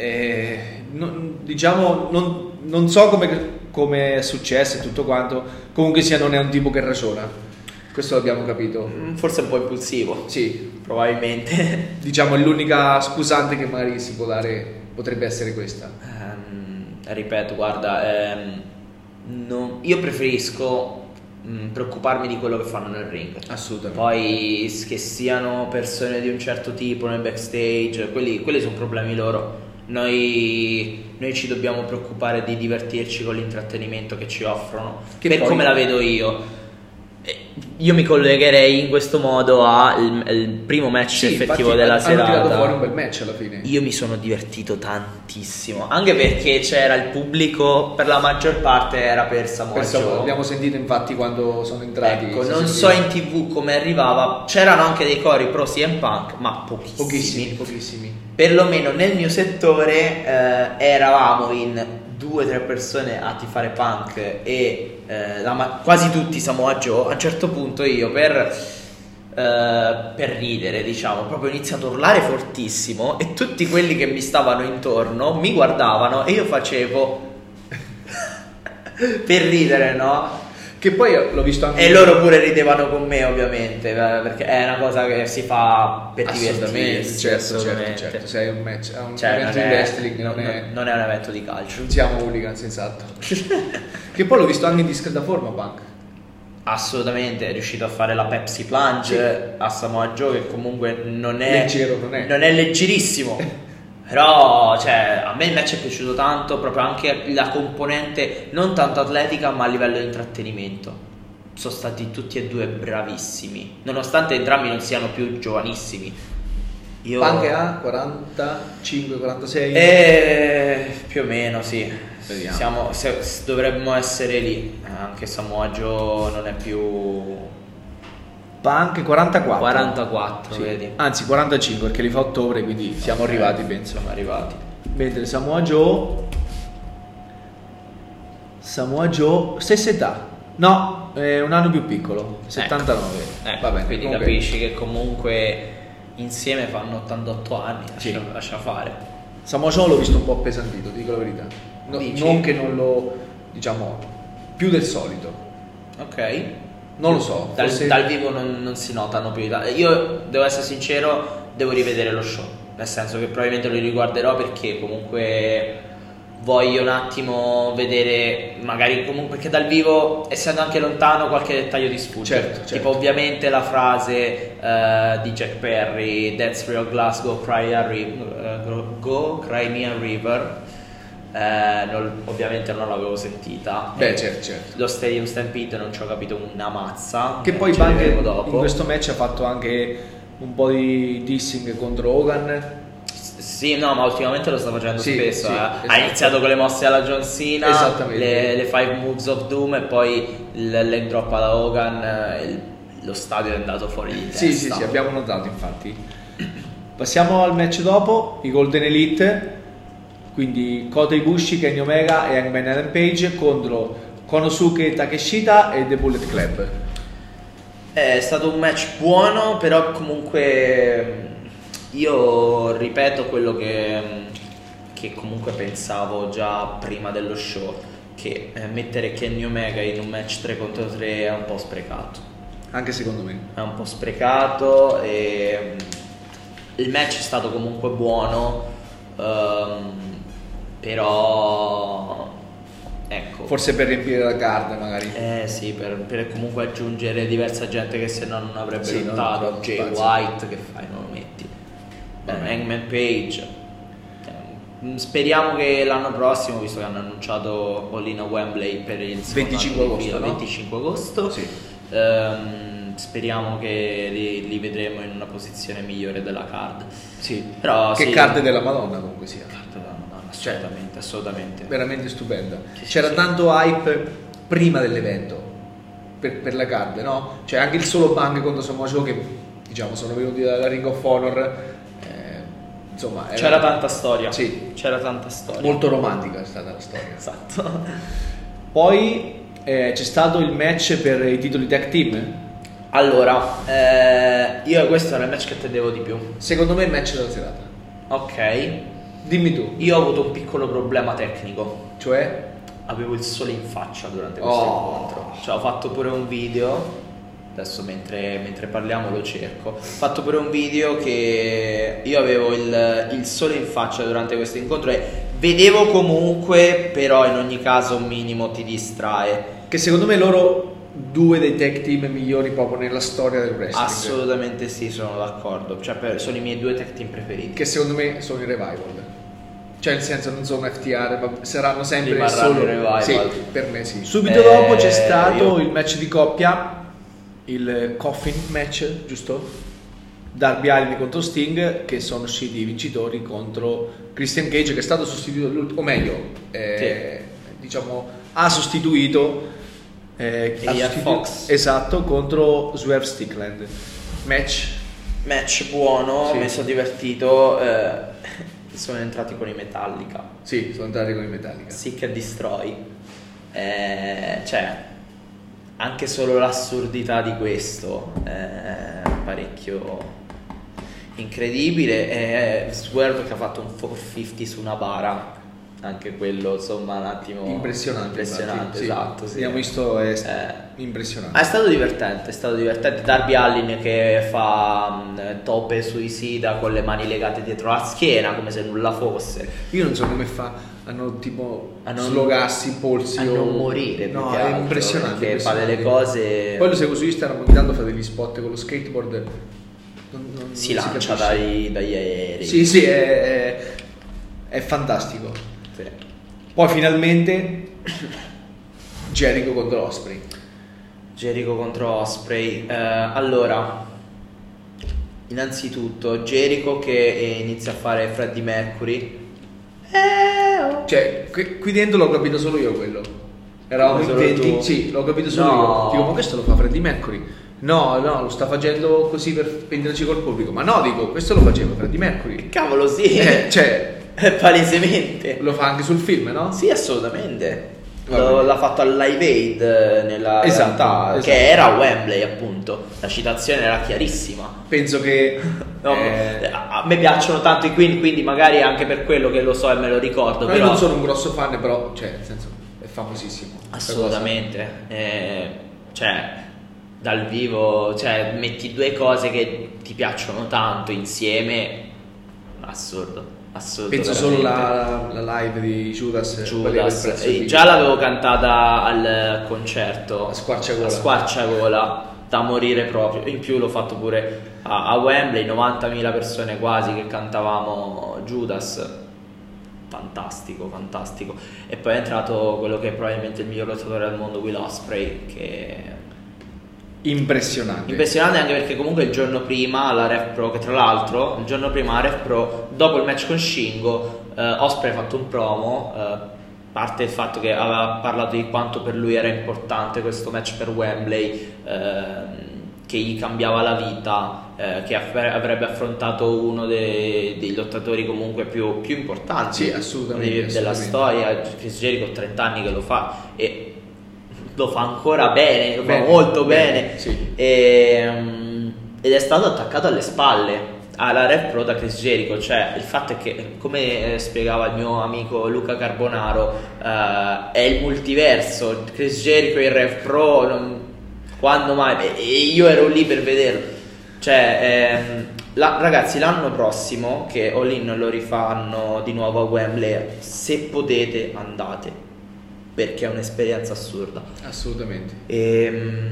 eh, non- diciamo, non, non so come, come è successo e tutto quanto, comunque sia non è un tipo che ragiona, questo l'abbiamo capito. Mm, Forse un po' impulsivo, Sì, probabilmente. diciamo è l'unica scusante che magari si può dare potrebbe essere questa Ehm, ripeto, guarda, ehm, non- io preferisco mm, preoccuparmi di quello che fanno nel ring. assolutamente Poi che siano persone di un certo tipo nel backstage, quelli, quelli sono problemi loro. Noi, noi ci dobbiamo preoccupare di divertirci con l'intrattenimento che ci offrono. Che per poi- come la vedo io. Eh, Io mi collegherei in questo modo al primo match Sì, effettivo della hanno serata. tirato fuori un bel match alla fine Io mi sono divertito tantissimo, anche perché c'era il pubblico, per la maggior parte era per Samoa abbiamo sentito infatti quando sono entrati Ecco, non so in tv come arrivava, c'erano anche dei cori pro CM Punk, ma pochissimi. pochissimi pochissimi Perlomeno nel mio settore eh, eravamo in due o tre persone a tifare Punk e eh, ma- quasi tutti Samoa Joe. A un certo punto io per, eh, per ridere, diciamo, proprio ho iniziato a urlare fortissimo e tutti quelli che mi stavano intorno mi guardavano e io facevo per ridere, no? Che poi l'ho visto anche E loro pure ridevano con me, ovviamente, eh, perché è una cosa che si fa per divertirsi. certo certo assolutamente. certo se è un match è un Cioè, evento non di è, wrestling non, è non è un evento di calcio. non siamo hooligans esatto che poi l'ho visto anche in discreta forma Punk Assolutamente, è riuscito a fare la Pepsi Plunge a Samoa Joe, che comunque non è, Leggero, non è. leggerissimo. Però, cioè, a me il match è piaciuto tanto, proprio anche la componente non tanto atletica, ma a livello di intrattenimento. Sono stati tutti e due bravissimi, nonostante entrambi non siano più giovanissimi. Io... Punk ha 45 46 Eh, più o meno, sì. Siamo, se- dovremmo essere lì. Anche Joe non è più Punk 44 44, Sì. vedi? anzi 45 perché li fa ottobre quindi siamo Ok, arrivati penso Siamo arrivati. mentre Samoa Joe Samoa Joe stessa età no è un anno più piccolo 79 Ecco, va bene quindi comunque- capisci che comunque insieme fanno 88 anni. Lascia, Sì. lascia fare. Samoa Joe l'ho visto un po' appesantito, ti dico la verità. No- non che non lo, diciamo, più del solito. Ok. Non lo so. Dal, forse- dal vivo non, non si notano più Io devo essere sincero, devo rivedere lo show. Nel senso che probabilmente lo riguarderò perché comunque voglio un attimo vedere, magari comunque perché dal vivo, essendo anche lontano, qualche dettaglio di sfugge. Certo, certo. Tipo ovviamente la frase eh, di Jack Perry, That's real glass, go cry a river, go cry me a river. Eh, non- ovviamente non l'avevo sentita. Beh, certo, certo. Lo Stadium Stampede non ci ho capito una mazza. Che poi arriveremo dopo. in questo match ha fatto anche un po' di dissing contro Hogan. Sì, no, ma ultimamente lo sta facendo Sì, spesso. sì, eh. esatto. Ha iniziato con le mosse alla John Cena, le, le Five Moves of Doom e poi il leg drop alla Hogan. eh, il- lo stadio è andato fuori di testa. Sì, sì, sì, abbiamo notato infatti. Passiamo al match dopo, i Golden Elite, quindi Kota Ibushi, Kenny Omega e Hangman Adam Page contro Konosuke Takeshita e The Bullet Club. È stato un match buono, però comunque io ripeto quello che, che comunque pensavo già prima dello show, che eh, mettere Kenny Omega in un match 3 contro 3 è un po' sprecato. Anche secondo me. È un po' sprecato e mm, il match è stato comunque buono, ehm, però ecco. Forse per riempire la card magari. Eh sì, per, per comunque aggiungere diversa gente che se no non avrebbe Sì, lottato. Jay spazio. White, che fai? Non lo metti. Eh, Hangman Page. Eh, Speriamo che l'anno prossimo, visto che hanno annunciato Olina Wembley per il secondo 25 anno di agosto, fila, no? 25 agosto. Sì. ehm, speriamo che li, li vedremo in una posizione migliore della card. Sì. Però che sì. card della Madonna comunque sia. Carta della assolutamente, assolutamente. Veramente stupenda. Sì, C'era sì. tanto hype prima dell'evento per, per la card, no? Cioè anche il solo bang contro Samoa che diciamo sono venuti dalla Ring of Honor. eh, insomma, era C'era tanta storia. Sì. C'era tanta storia. molto romantica è stata la storia. Esatto. Poi eh, c'è stato il match per i titoli tag team. Allora, eh, io questo era il match che attendevo di più. Secondo me il match della serata. Ok. Dimmi tu, Io ho avuto un piccolo problema tecnico. cioè Avevo il sole in faccia durante questo Oh. incontro. Cioè, ho fatto pure un video. Adesso mentre, mentre parliamo lo cerco. Ho fatto pure un video che io avevo il, il sole in faccia durante questo incontro e vedevo comunque, però in ogni caso un minimo ti distrae. che secondo me loro due dei tag team migliori proprio nella storia del wrestling. Assolutamente sì, sono d'accordo. Cioè, per- sono i miei due tag team preferiti. che secondo me sono i revival. Cioè, nel senso, non sono FTR, ma saranno sempre solo revival. Sì, per me sì. Eh, Subito dopo c'è io- stato il match di coppia, il coffin match, giusto? Darby Allin contro Sting, che sono usciti i vincitori contro Christian Cage, che è stato sostituito, o meglio, eh, diciamo, ha sostituito. eh, ha sostituito- Fox. Esatto, contro Swerve Stickland. Match Match buono, Sì. mi sono divertito. eh, sono entrati con i Metallica. Sì, sono entrati con i Metallica. Sick and Destroy. Eh, cioè, anche solo l'assurdità di questo è parecchio incredibile. E Swerve che ha fatto un 450 su una bara. Anche quello, insomma, un attimo Impressionante. Impressionante, sì. esatto. sì. Abbiamo visto, è Eh. impressionante. Ah, è stato divertente, è stato divertente. Darby Allin che fa mh, tope suicida con le mani legate dietro la schiena come se nulla fosse. Io non so come fa, hanno tipo A non- slogassi i polsi a o- non morire, No, che è altro, impressionante. perché fa delle cose- Poi lo seguo su Instagram, ogni tanto fa degli spot con lo skateboard. Non, non- Si lancia capisce. dai, dagli aerei. Sì, sì, è, è, è fantastico. Sì. Poi finalmente Jericho contro Osprey. Jericho contro Osprey. Eh, allora, innanzitutto Jericho che inizia a fare Freddie Mercury. Eh, oh. Cioè, qui, qui dentro l'ho capito solo io quello. Eravamo in solo 20, tu? sì, l'ho capito solo No. io. Dico, ma questo lo fa Freddie Mercury? No, no, lo sta facendo così per prenderci col pubblico. Ma no, dico, questo lo faceva Freddie Mercury. Cavolo, sì. Eh, cioè, Palesemente. lo fa anche sul film, no? Sì, assolutamente. Lo- l'ha fatto al Live Aid eh, nella Esatto, realtà, esatto. che era Wembley, appunto. La citazione era chiarissima. Penso che No, Eh. a me piacciono tanto i Queen, quindi magari anche per quello che lo so e me lo ricordo. Io però... non sono un grosso fan, però, cioè, nel senso, è famosissimo. Assolutamente, Eh, cioè dal vivo, cioè metti due cose che ti piacciono tanto insieme, assurdo, assurdo. Penso solo la, la live di Judas. Judas, di- già l'avevo cantata al concerto A squarciagola. a squarciagola, da morire proprio. In più l'ho fatto pure a, a Wembley, 90.000 persone quasi che cantavamo Judas. Fantastico, fantastico. E poi è entrato quello che è probabilmente il miglior lottatore al mondo, Will Osprey, che Impressionante. Impressionante anche perché comunque il giorno prima alla Ref Pro, che tra l'altro il giorno prima alla Ref Pro, dopo il match con Shingo, eh, Osprey ha fatto un promo, eh, parte il fatto che aveva parlato di quanto per lui era importante questo match per Wembley, ehm, che gli cambiava la vita, eh, che avrebbe affrontato uno dei, dei lottatori comunque più, più importanti Sì, assolutamente, della assolutamente. storia. Chris Jericho ha 30 anni che lo fa e lo fa ancora bene, lo Bene, fa molto bene, bene. sì. E, mm, ed è stato attaccato alle spalle alla Rev Pro da Chris Jericho. Cioè, il fatto è che, come eh, spiegava il mio amico Luca Carbonaro, eh, è il multiverso. Chris Jericho e il Rev Pro, non- quando mai? E io ero lì per vederlo. Cioè, ehm, la- ragazzi, l'anno prossimo, che All In lo rifanno di nuovo a Wembley, se potete andate. Perché è un'esperienza assurda. Assolutamente. E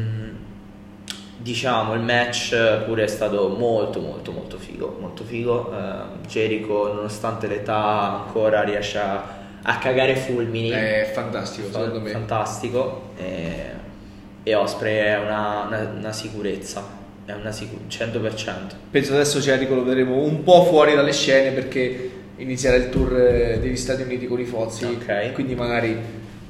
diciamo il match pure è stato molto molto molto figo, molto figo. Eh, Jericho nonostante l'età ancora riesce a, a cagare fulmini. È fantastico, secondo me. Fantastico. E, e Osprey è una, una- una sicurezza, è una sicurezza 100%. Penso adesso Jericho lo vedremo un po' fuori dalle scene perché inizierà il tour eh, degli Stati Uniti con i Fozzi. Ok. Quindi magari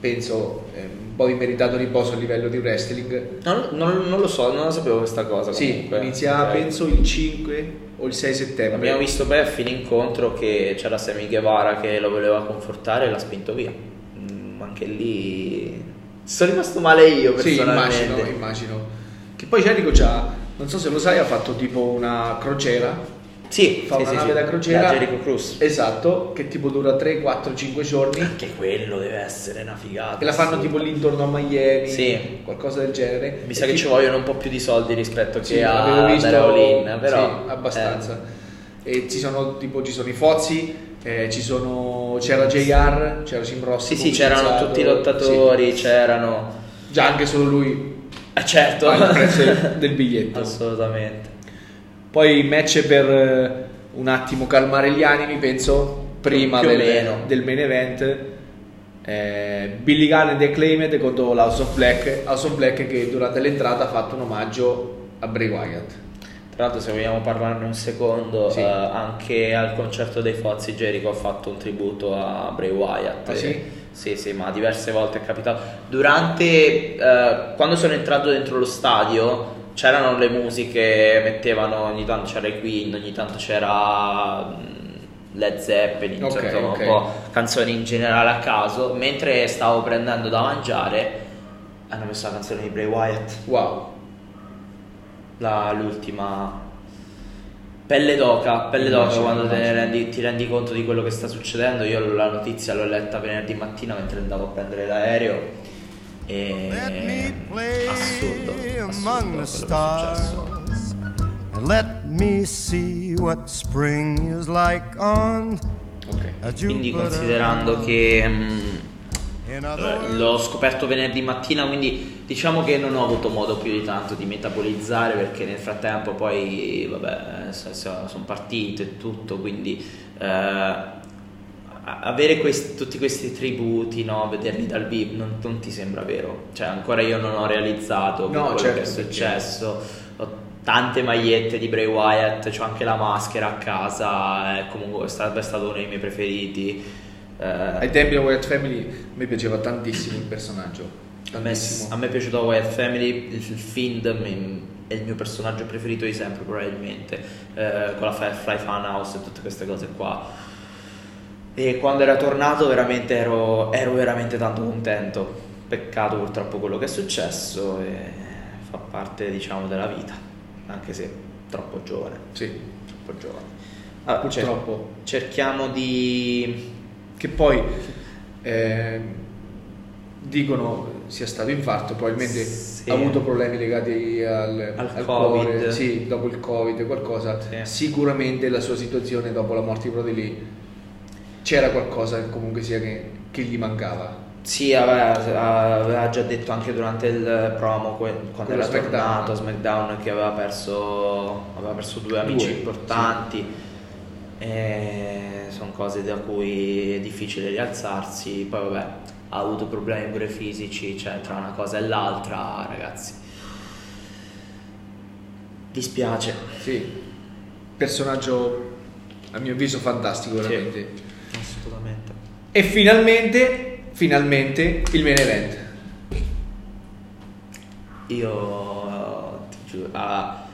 penso eh, un po' di meritato riposo a livello di wrestling. Non, non- non lo so, non lo sapevo questa cosa. Sì, inizia Ok. penso il 5 o il 6 settembre. Abbiamo visto poi a fine incontro che c'era Sammy Guevara che lo voleva confortare e l'ha spinto via. Mm, anche lì sono rimasto male io Sì, personalmente. immagino, immagino. Che poi Jericho già, non so se lo sai, ha fatto tipo una crociera. Sì, Fa sì, una sì, nave da crociera. Jericho Cruise. Esatto, che tipo dura 3, 4, 5 giorni. Anche quello deve essere una figata. E la fanno tipo lì intorno a Miami, Sì. qualcosa del genere. Mi sa E che ci vogliono un po' più di soldi rispetto Sì, che a visto all-in, però sì, abbastanza. E ci sono tipo ci sono i Fozzi, eh, ci sono c'era JR, c'era Jim Ross. Sì, sì, c'erano tutti i lottatori, c'erano. Già anche solo lui Eh, certo. ha il prezzo del biglietto. Assolutamente. Poi match per eh, un attimo calmare gli animi, penso, prima del, del main event. eh, Billy Gunn e The Acclaimed contro l'House of Black. House of Black che durante l'entrata ha fatto un omaggio a Bray Wyatt. Tra l'altro, se vogliamo parlarne un secondo, Sì. eh, anche al concerto dei Fozzi Jericho ha fatto un tributo a Bray Wyatt. Ah, sì? Sì, sì, ma diverse volte è capitato. Durante, eh, quando sono entrato dentro lo stadio, c'erano le musiche, mettevano ogni tanto c'era i Queen, ogni tanto c'era mm, Led Zeppelin, Ok, insomma, ok. un po' canzoni in generale a caso. Mentre stavo prendendo da mangiare, hanno messo la canzone di Bray Wyatt Wow. la- l'ultima pelle d'oca, pelle d'oca Immagino, quando immagino. rendi, ti rendi conto di quello che sta succedendo. Io la notizia l'ho letta venerdì mattina mentre andavo a prendere l'aereo Let me play assurdo, assurdo è successo. let me see what spring is like on Ok. a Quindi considerando che mm, In eh, l'ho scoperto venerdì mattina, quindi diciamo che non ho avuto modo più di tanto di metabolizzare perché nel frattempo poi vabbè sono partito e tutto, quindi eh, avere questi- tutti questi tributi, no, vederli dal vivo non, non ti sembra vero, cioè ancora io non ho realizzato No, quello certo, che è perché- successo. Ho tante magliette di Bray Wyatt, ho anche la maschera a casa, è comunque sarebbe stato uno dei miei preferiti. Eh, Ai tempi della Wyatt Family a me piaceva tantissimo il personaggio. a me, Tantissimo. a me è piaciuto Wyatt Family, il, il Fiend mi- è il mio personaggio preferito di sempre probabilmente, eh, con la Firefly Funhouse e tutte queste cose qua. E quando era tornato veramente ero, ero veramente tanto contento. Peccato purtroppo quello che è successo e fa parte diciamo della vita, anche se troppo giovane. Sì. troppo giovani. Allora, cer- Purtroppo. cerchiamo di... Che poi eh, dicono sia stato infarto, probabilmente Sì. ha avuto problemi legati al, Al al Covid. cuore, sì, dopo il Covid, qualcosa. Sì. Sicuramente la sua situazione dopo la morte di Prodeli c'era qualcosa comunque sia che, che gli mancava. Sì, aveva, aveva già detto anche durante il promo quando Quello era SmackDown. tornato a SmackDown che aveva perso, aveva perso due amici Due, importanti. Sono cose da cui è difficile rialzarsi. Poi, vabbè, ha avuto problemi pure fisici, cioè tra una cosa e l'altra, ragazzi. Dispiace. Sì, personaggio a mio avviso fantastico Sì. veramente. Assolutamente. E finalmente, finalmente il main event. Io ti giuro, ah,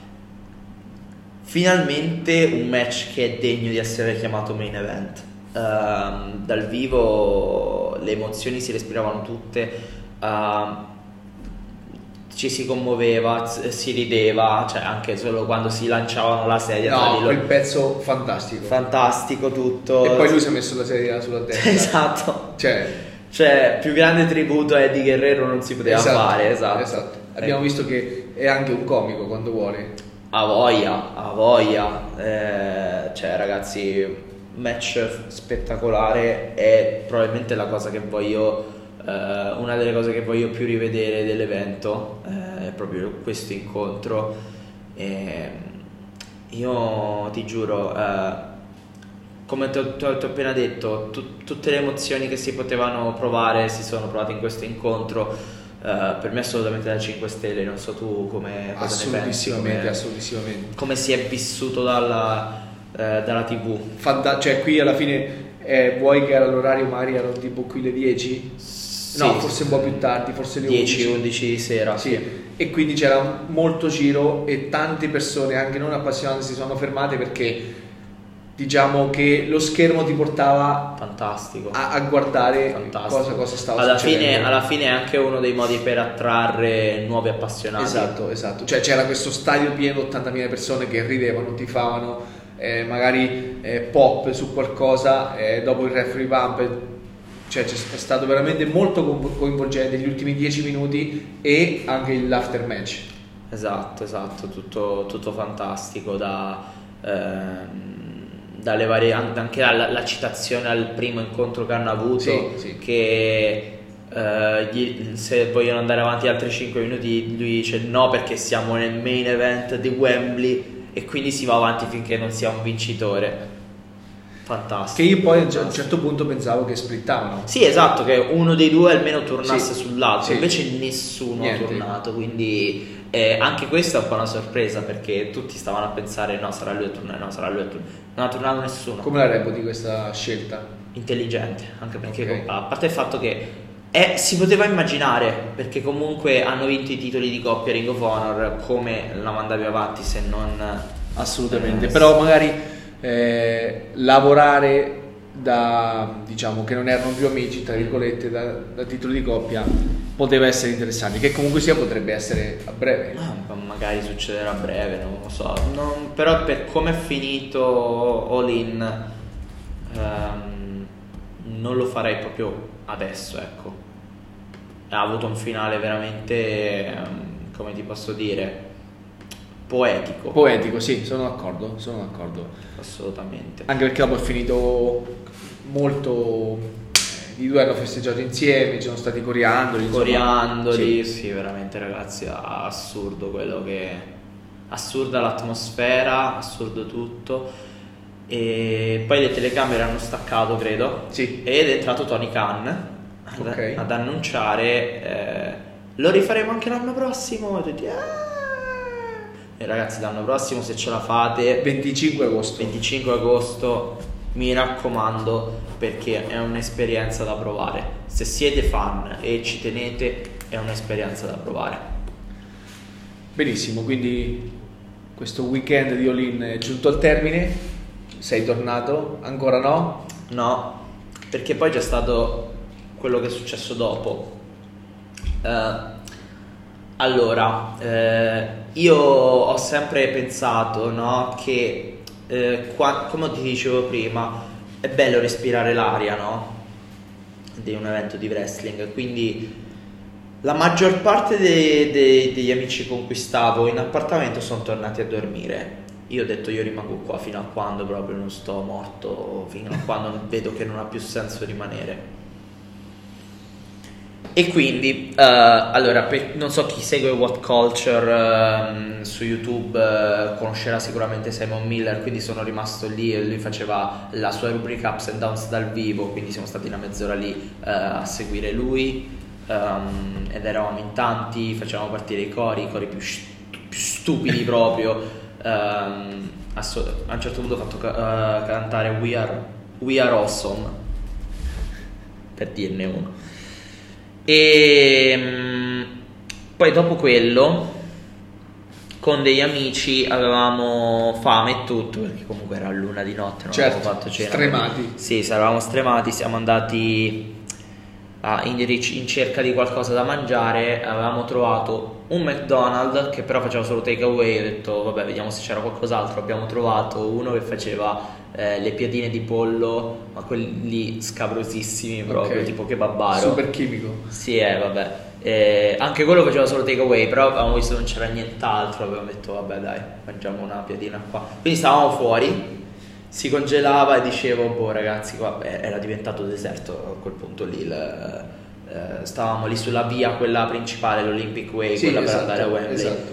finalmente un match che è degno di essere chiamato main event. Ehm, dal vivo le emozioni si respiravano tutte, ehm, ci si commuoveva, si rideva, cioè anche solo quando si lanciavano la sedia. No, quel loro. pezzo fantastico. fantastico tutto. E poi lui si è messo la sedia sulla testa. esatto. Cioè, Cioè, più grande tributo a Eddie Guerrero non si poteva esatto, fare, esatto. esatto. Abbiamo visto che è anche un comico quando vuole. Ha voglia, ha voglia. Eh, cioè, ragazzi, match spettacolare è probabilmente la cosa che voglio. Eh, una delle cose che voglio più rivedere dell'evento eh, è proprio questo incontro. E io ti giuro, eh, come ti ho, appena detto, tu- tutte le emozioni che si potevano provare si sono provate in questo incontro. Eh, per me assolutamente da 5 stelle, non so tu come cosa ne pensi. Assolutissimamente, come- assolutissimamente. come si è vissuto dalla, eh, dalla tv. Fanta- cioè, qui alla fine eh, vuoi che era l'orario, magari erano tipo qui le 10? No, forse un po' più tardi, forse le 10, 11. 11 di sera. Sì, e quindi c'era molto giro e tante persone, anche non appassionate, si sono fermate perché diciamo che lo schermo ti portava Fantastico. a, a guardare Fantastico. cosa, cosa stava alla succedendo. fine, alla fine è anche uno dei modi per attrarre nuovi appassionati. Esatto, esatto. Cioè c'era questo stadio pieno, 80.000 persone che ridevano, tifavano, eh, magari eh, pop su qualcosa, eh, dopo il referee bump. Cioè è stato veramente molto co- coinvolgente gli ultimi 10 minuti e anche l'after match. Esatto, esatto, tutto, tutto fantastico da, ehm, dalle varie, anche la, la citazione al primo incontro che hanno avuto Sì, sì. che eh, gli- se vogliono andare avanti altri 5 minuti lui dice no perché siamo nel main event di Wembley e quindi si va avanti finché non sia un vincitore Che fantastico io poi a un fantastico. certo punto pensavo che splittavano. Sì, esatto, che uno dei due almeno tornasse Sì, sull'altro, sì. invece nessuno Niente. ha tornato, quindi eh, anche questa è un po' una sorpresa perché tutti stavano a pensare no, sarà lui a tornare, no, sarà lui a tornare. Non ha tornato nessuno. Come la reputi questa scelta? Intelligente, anche perché Ok. a parte il fatto che eh, si poteva immaginare, perché comunque hanno vinto i titoli di coppia Ring of Honor, come la mandavi avanti se non... Assolutamente, Eh, però magari eh, lavorare da diciamo che non erano più amici, tra virgolette, da, da titolo di coppia poteva essere interessante, che comunque sia potrebbe essere a breve. Ah, magari succederà a breve, non lo so. Non- però per come è finito All In, ehm, non lo farei proprio adesso, ecco. Ha avuto un finale veramente, ehm, come ti posso dire, poetico. Poetico, sì, sono d'accordo, sono d'accordo. assolutamente. Anche perché dopo è finito molto eh, i due hanno festeggiato insieme, ci sono stati coriandoli, insomma. Coriandoli, Sì. sì. veramente ragazzi, assurdo quello che... Assurda l'atmosfera, assurdo tutto. E poi le telecamere hanno staccato, credo. Sì. Ed è entrato Tony Khan ad, Ok. ad annunciare eh, lo rifaremo anche l'anno prossimo. E tutti, "Ah!" E ragazzi, l'anno prossimo se ce la fate 25 agosto. 25 agosto, mi raccomando, perché è un'esperienza da provare. Se siete fan e ci tenete, è un'esperienza da provare. Benissimo, quindi questo weekend di Olin è giunto al termine. Sei tornato? Ancora no? No, perché poi c'è stato quello che è successo dopo. Eh, allora, eh, io ho sempre pensato no, che eh, qua- come ti dicevo prima, è bello respirare l'aria, no? Di un evento di wrestling, quindi la maggior parte dei- dei- degli amici con cui stavo in appartamento sono tornati a dormire. Io ho detto io rimango qua fino a quando proprio non sto morto, fino a quando vedo che non ha più senso rimanere. E quindi, eh, allora, per- non so chi segue What Culture ehm, su YouTube eh, conoscerà sicuramente Simon Miller, quindi sono rimasto lì e lui faceva la sua rubrica Ups and Downs dal vivo, quindi siamo stati una mezz'ora lì eh, a seguire lui ehm, ed eravamo in tanti, facevamo partire i cori, i cori più, st- più stupidi proprio. ehm, asso- a un certo punto ho fatto ca- cantare We Are, We Are Awesome, per dirne uno. E mm, poi dopo quello, con degli amici avevamo fame e tutto, perché comunque era l'una di notte, non Certo, avevamo fatto cena. stremati. quindi- Sì, eravamo stremati, siamo andati in, in cerca di qualcosa da mangiare, avevamo trovato un McDonald's che però faceva solo takeaway, ho detto vabbè vediamo se c'era qualcos'altro, abbiamo trovato uno che faceva eh, le piadine di pollo, ma quelli scabrosissimi proprio, Ok. tipo kebabaro. Super chimico. Sì, eh, vabbè. Eh, anche quello faceva solo takeaway, però avevamo visto che non c'era nient'altro, abbiamo detto vabbè dai, mangiamo una piadina qua. Quindi stavamo fuori, si congelava e dicevo, boh ragazzi, qua era diventato deserto a quel punto lì. il- eh, stavamo lì sulla via, quella principale, l'Olympic Way, Sì, quella esatto, per andare a Wembley. esatto.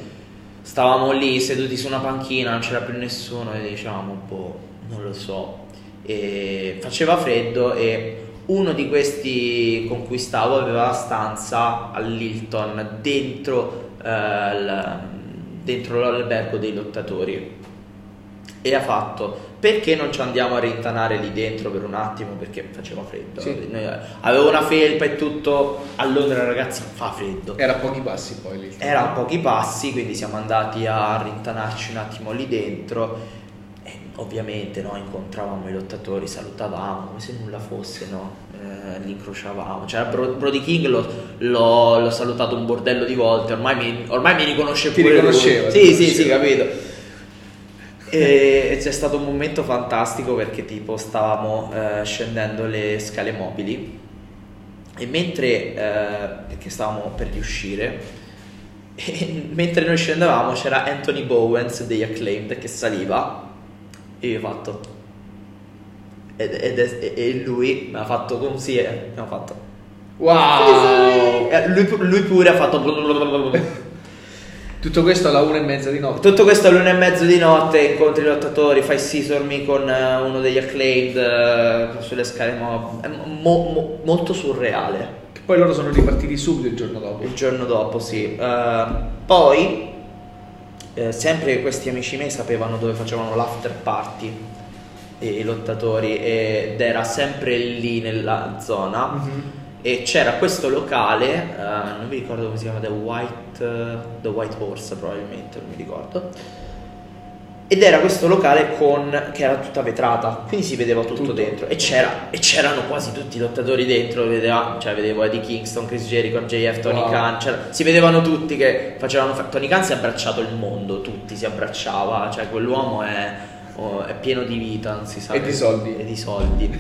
Stavamo lì seduti su una panchina, non c'era più nessuno e dicevamo, boh, non lo so. E faceva freddo e uno di questi con cui stavo aveva la stanza all'Hilton dentro, eh, il- dentro l'albergo dei lottatori e ha fatto perché non ci andiamo a rintanare lì dentro per un attimo perché faceva freddo Sì. Noi- avevo una felpa e tutto a Londra ragazzi fa freddo Era a pochi passi poi lì. era a pochi passi, quindi siamo andati a rintanarci un attimo lì dentro. E ovviamente no, incontravamo i lottatori, salutavamo come se nulla fosse, no? Eh, li incrociavamo. C'era Bro- Brody King, l'ho, l'ho- l'ho salutato un bordello di volte, ormai mi, ormai mi riconosce Ti pure lui. riconosceva, Sì, ti sì, sì, riconosceva. capito. E c'è stato un momento fantastico perché tipo stavamo eh, scendendo le scale mobili e mentre eh, perché stavamo per riuscire e mentre noi scendevamo c'era Anthony Bowens degli Acclaimed che saliva e io ho fatto ed, ed è- e lui mi ha fatto così e abbiamo fatto Wow! Eh, lui, lui pure ha fatto Tutto questo alla una e mezza di notte. Tutto questo all'una e mezzo di notte, incontri i lottatori, fai scissor me con eh, uno degli acclaimed eh, sulle scale mo- è mo- mo- molto surreale. Che poi loro sono ripartiti subito il giorno dopo. Il giorno dopo, sì. Eh, poi, eh, sempre questi amici miei sapevano dove facevano l'after party i lottatori ed era sempre lì nella zona. Mhm. E c'era questo locale, eh, non mi ricordo come si chiama, The White, eh, The White Horse probabilmente, non mi ricordo. Ed era questo locale con, che era tutta vetrata, quindi si vedeva tutto, Tutto. dentro. E, c'era, e c'erano quasi tutti i lottatori dentro, vedeva, cioè vedevo Eddie Kingston, Chris Jericho, JF, Tony Wow. Khan, si vedevano tutti che facevano... fa- Tony Khan si è abbracciato il mondo, tutti si abbracciava, cioè quell'uomo è, oh, è pieno di vita, non si sa. E di soldi. E di soldi.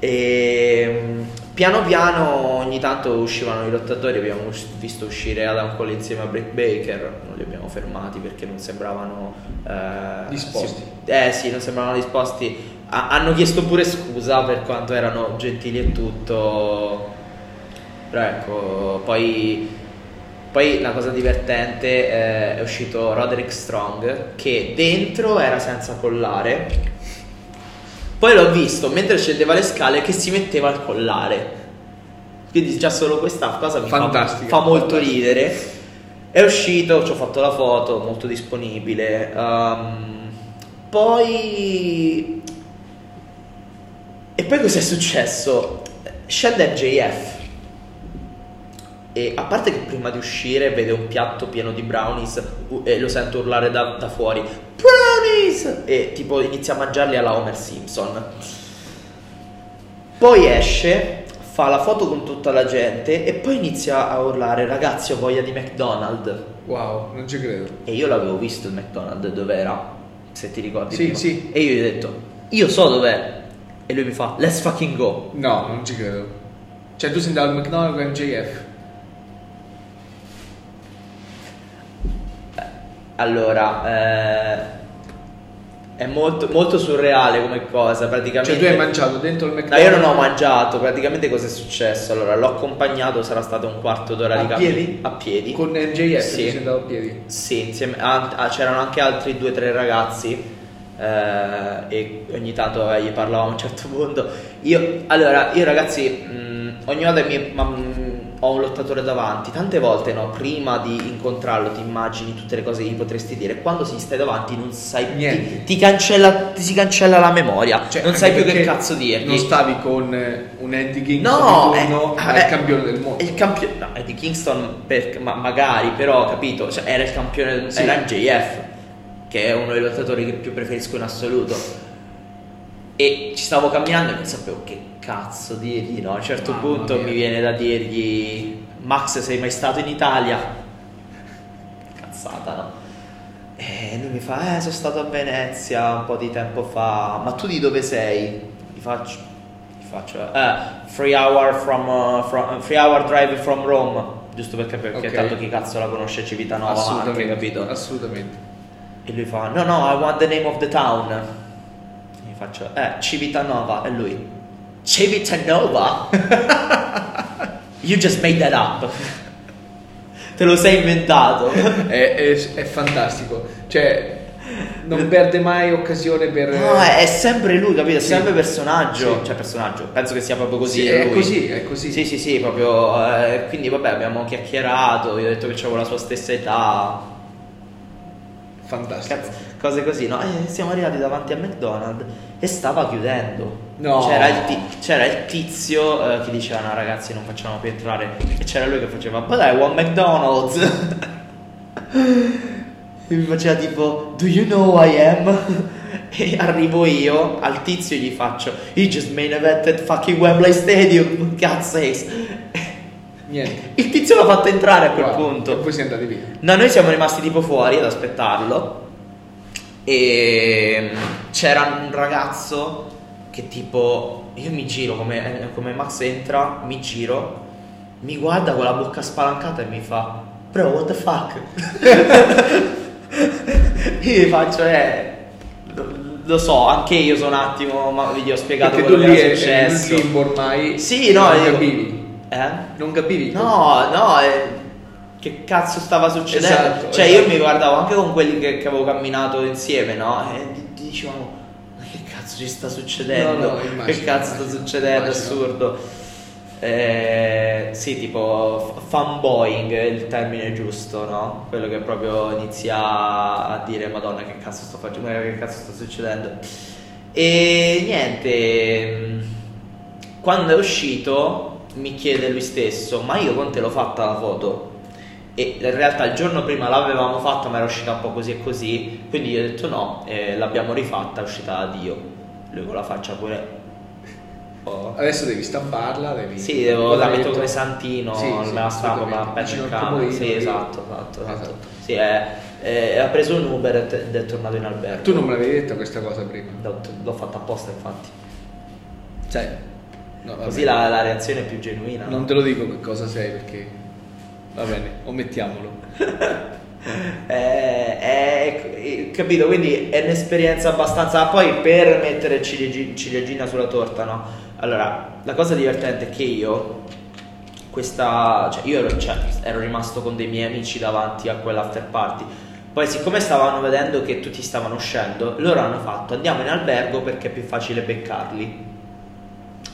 E mm, piano piano ogni tanto uscivano i lottatori, abbiamo us- visto uscire Adam Cole insieme a Britt Baker, non li abbiamo fermati perché non sembravano eh, Disposti. sì- eh sì, non sembravano disposti. Ha- hanno chiesto pure scusa per quanto erano gentili e tutto. Però ecco, poi poi la cosa divertente eh, è uscito Roderick Strong che dentro era senza collare. Poi l'ho visto mentre scendeva le scale che si metteva il collare. Quindi già solo questa cosa mi fa, Fantastica, fa molto fantastica. ridere. È uscito, ci ho fatto la foto, molto disponibile. Ehm, poi... E poi cos'è successo? Scende JF. E a parte che prima di uscire vede un piatto pieno di brownies e lo sento urlare da, da fuori Brownies! E tipo inizia a mangiarli alla Homer Simpson. Poi esce, fa la foto con tutta la gente e poi inizia a urlare ragazzi ho voglia di McDonald's. Wow, non ci credo. E io l'avevo visto il McDonald's dove era. se ti ricordi. Sì, prima. sì. E io gli ho detto, io so dov'è. E lui mi fa, let's fucking go. No, non ci credo. Cioè, tu sei andato al McDonald's con MJF. Allora, eh, è molto, molto surreale come cosa, praticamente. Cioè, tu hai mangiato dentro il No, McDonald's? io non ho mangiato, praticamente cosa è successo? Allora, l'ho accompagnato, sarà stato un quarto d'ora A di cammino. piedi? A piedi. Con MJF Sì. sei andato a piedi. Sì, insieme a- a- c'erano anche altri due o tre ragazzi eh, e ogni tanto eh, gli parlavamo a un certo punto. Io, allora, io ragazzi, mh, ogni volta mi, ma, mh, ho un lottatore davanti, tante volte no, prima di incontrarlo ti immagini tutte le cose che gli potresti dire, quando si stai davanti non sai, Niente. ti, ti cancella, ti si cancella la memoria, Cioè, non sai più che cazzo dirgli. Non stavi con eh, un Eddie Kingston No, di turno, eh, il campione del mondo. Il campione, no, Eddie Kingston, per- ma- magari, però, capito? Cioè, era il campione, del- Sì. era MJF, che è uno dei lottatori che più preferisco in assoluto. E ci stavo camminando e non sapevo che cazzo dirgli, no? A un certo Mamma punto mia. mi viene da dirgli, Max, sei mai stato in Italia? Cazzata, no? E lui mi fa, eh, sono stato a Venezia un po' di tempo fa, ma tu di dove sei? Gli faccio, gli faccio, eh, free hour from, uh, from- free hour drive from Rome, giusto perché, perché Ok. tanto chi cazzo la conosce Civitanova anche, assolutamente, capito? assolutamente. E lui fa, no no, I want the name of the town. E gli faccio, eh, Civitanova, e lui, Civitanova? you just made that up. Te lo sei inventato. È, è- è fantastico. Cioè, non perde mai occasione per... No, è, è sempre lui, capito? È Sì. sempre personaggio. Sì. Cioè, personaggio. Penso che sia proprio così. Sì, è lui. così, è così. Sì, sì, sì, proprio. eh, quindi, vabbè, abbiamo chiacchierato. Io ho detto che avevo la sua stessa età. Fantastico. Cazzo, cose così, no? E siamo arrivati davanti a McDonald's e stava chiudendo. No. C'era il, ti- c'era il tizio eh, che diceva: No, ragazzi, non facciamo più entrare. E c'era lui che faceva: Ma dai, one McDonald's. e mi faceva tipo: Do you know who I am? E arrivo io al tizio e gli faccio: He just main evented fucking Wembley Stadium. God's sakes. Niente. Il tizio l'ha fatto entrare a quel Wow. punto. E poi siete andati via. No, noi siamo rimasti tipo fuori ad aspettarlo e c'era un ragazzo che tipo io mi giro come, come Max entra, mi giro, mi guarda con la bocca spalancata e mi fa "Bro, what the fuck?" io gli faccio "Eh lo, so, anche io sono un attimo, ma vi ho spiegato Perché tu quello lì che è, successo". in limbo ormai. Sì, no, non io- capivi. Eh? Non capivi? No, no, eh, che cazzo stava succedendo? Esatto, cioè, esatto. io mi guardavo anche con quelli che, che avevo camminato insieme, no? E di- di- dicevamo, ma che cazzo ci sta succedendo? No, no, immagino, che cazzo sta immagino, succedendo? immagino. Assurdo. Eh, sì, tipo fanboying è il termine giusto, no? Quello che proprio inizia a dire Madonna che cazzo sto facendo, che cazzo sta succedendo. E niente, mh, quando è uscito mi chiede lui stesso, ma io con te l'ho fatta la foto? E in realtà il giorno prima l'avevamo fatta ma era uscita un po' così e così, quindi io ho detto no, e l'abbiamo rifatta, è uscita da Dio. Lui con la faccia pure... Oh. Adesso devi stamparla, devi... Sì, devo, la metto detto? come santino, Sì, sì, me la stampo, me la appendo in camera. Sì, esatto, esatto, esatto. Esatto. Sì, è, è- ha preso un Uber ed è- tornato in albergo. Tu non me l'avevi detta questa cosa prima. L'ho, l'ho fatta apposta infatti. Cioè, no, Così la, la reazione è più genuina. no? Non te lo dico che cosa sei perché... Va bene, omettiamolo. Eh, è- capito? Quindi è un'esperienza abbastanza. Poi per mettere cileggi- ciliegina sulla torta, no? Allora, la cosa divertente è che io, questa. cioè, io ero, cioè, ero rimasto con dei miei amici davanti a quell'after party. Poi, siccome stavano vedendo che tutti stavano uscendo, loro hanno fatto andiamo in albergo perché è più facile beccarli.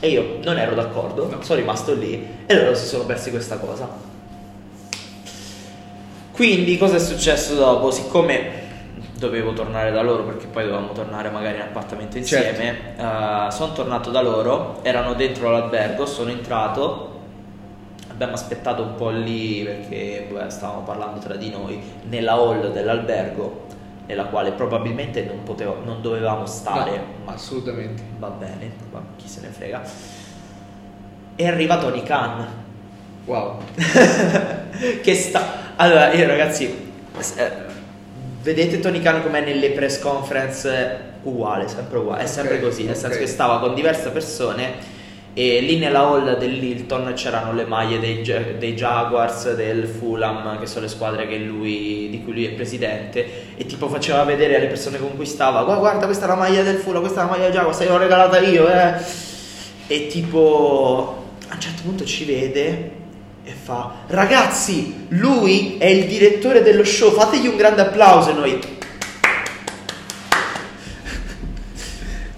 E io non ero d'accordo, No. sono rimasto lì e loro si sono persi questa cosa. Quindi cosa è successo dopo? Siccome dovevo tornare da loro perché poi dovevamo tornare magari in appartamento insieme, eh, sono tornato da loro, erano dentro l'albergo, sono entrato, abbiamo aspettato un po' lì perché beh, stavamo parlando tra di noi nella hall dell'albergo nella quale probabilmente non, potevo, non dovevamo stare, No, ma assolutamente. va bene, ma chi se ne frega. E arriva Tony Khan Wow. che sta allora io ragazzi eh, vedete Tony Khan com'è nelle press conference uguale, sempre uguale, è sempre Ok, così, nel senso ok. che stava con diverse persone e lì nella hall dell'Hilton c'erano le maglie dei, dei Jaguars, del Fulham, che sono le squadre che lui, di cui lui è presidente, e tipo faceva vedere alle persone con cui stava, "Gua- guarda questa è la maglia del Fulham, questa è la maglia del Jaguars, l'ho regalata io, eh. E tipo a un certo punto ci vede e fa, ragazzi, lui è il direttore dello show, fategli un grande applauso e noi...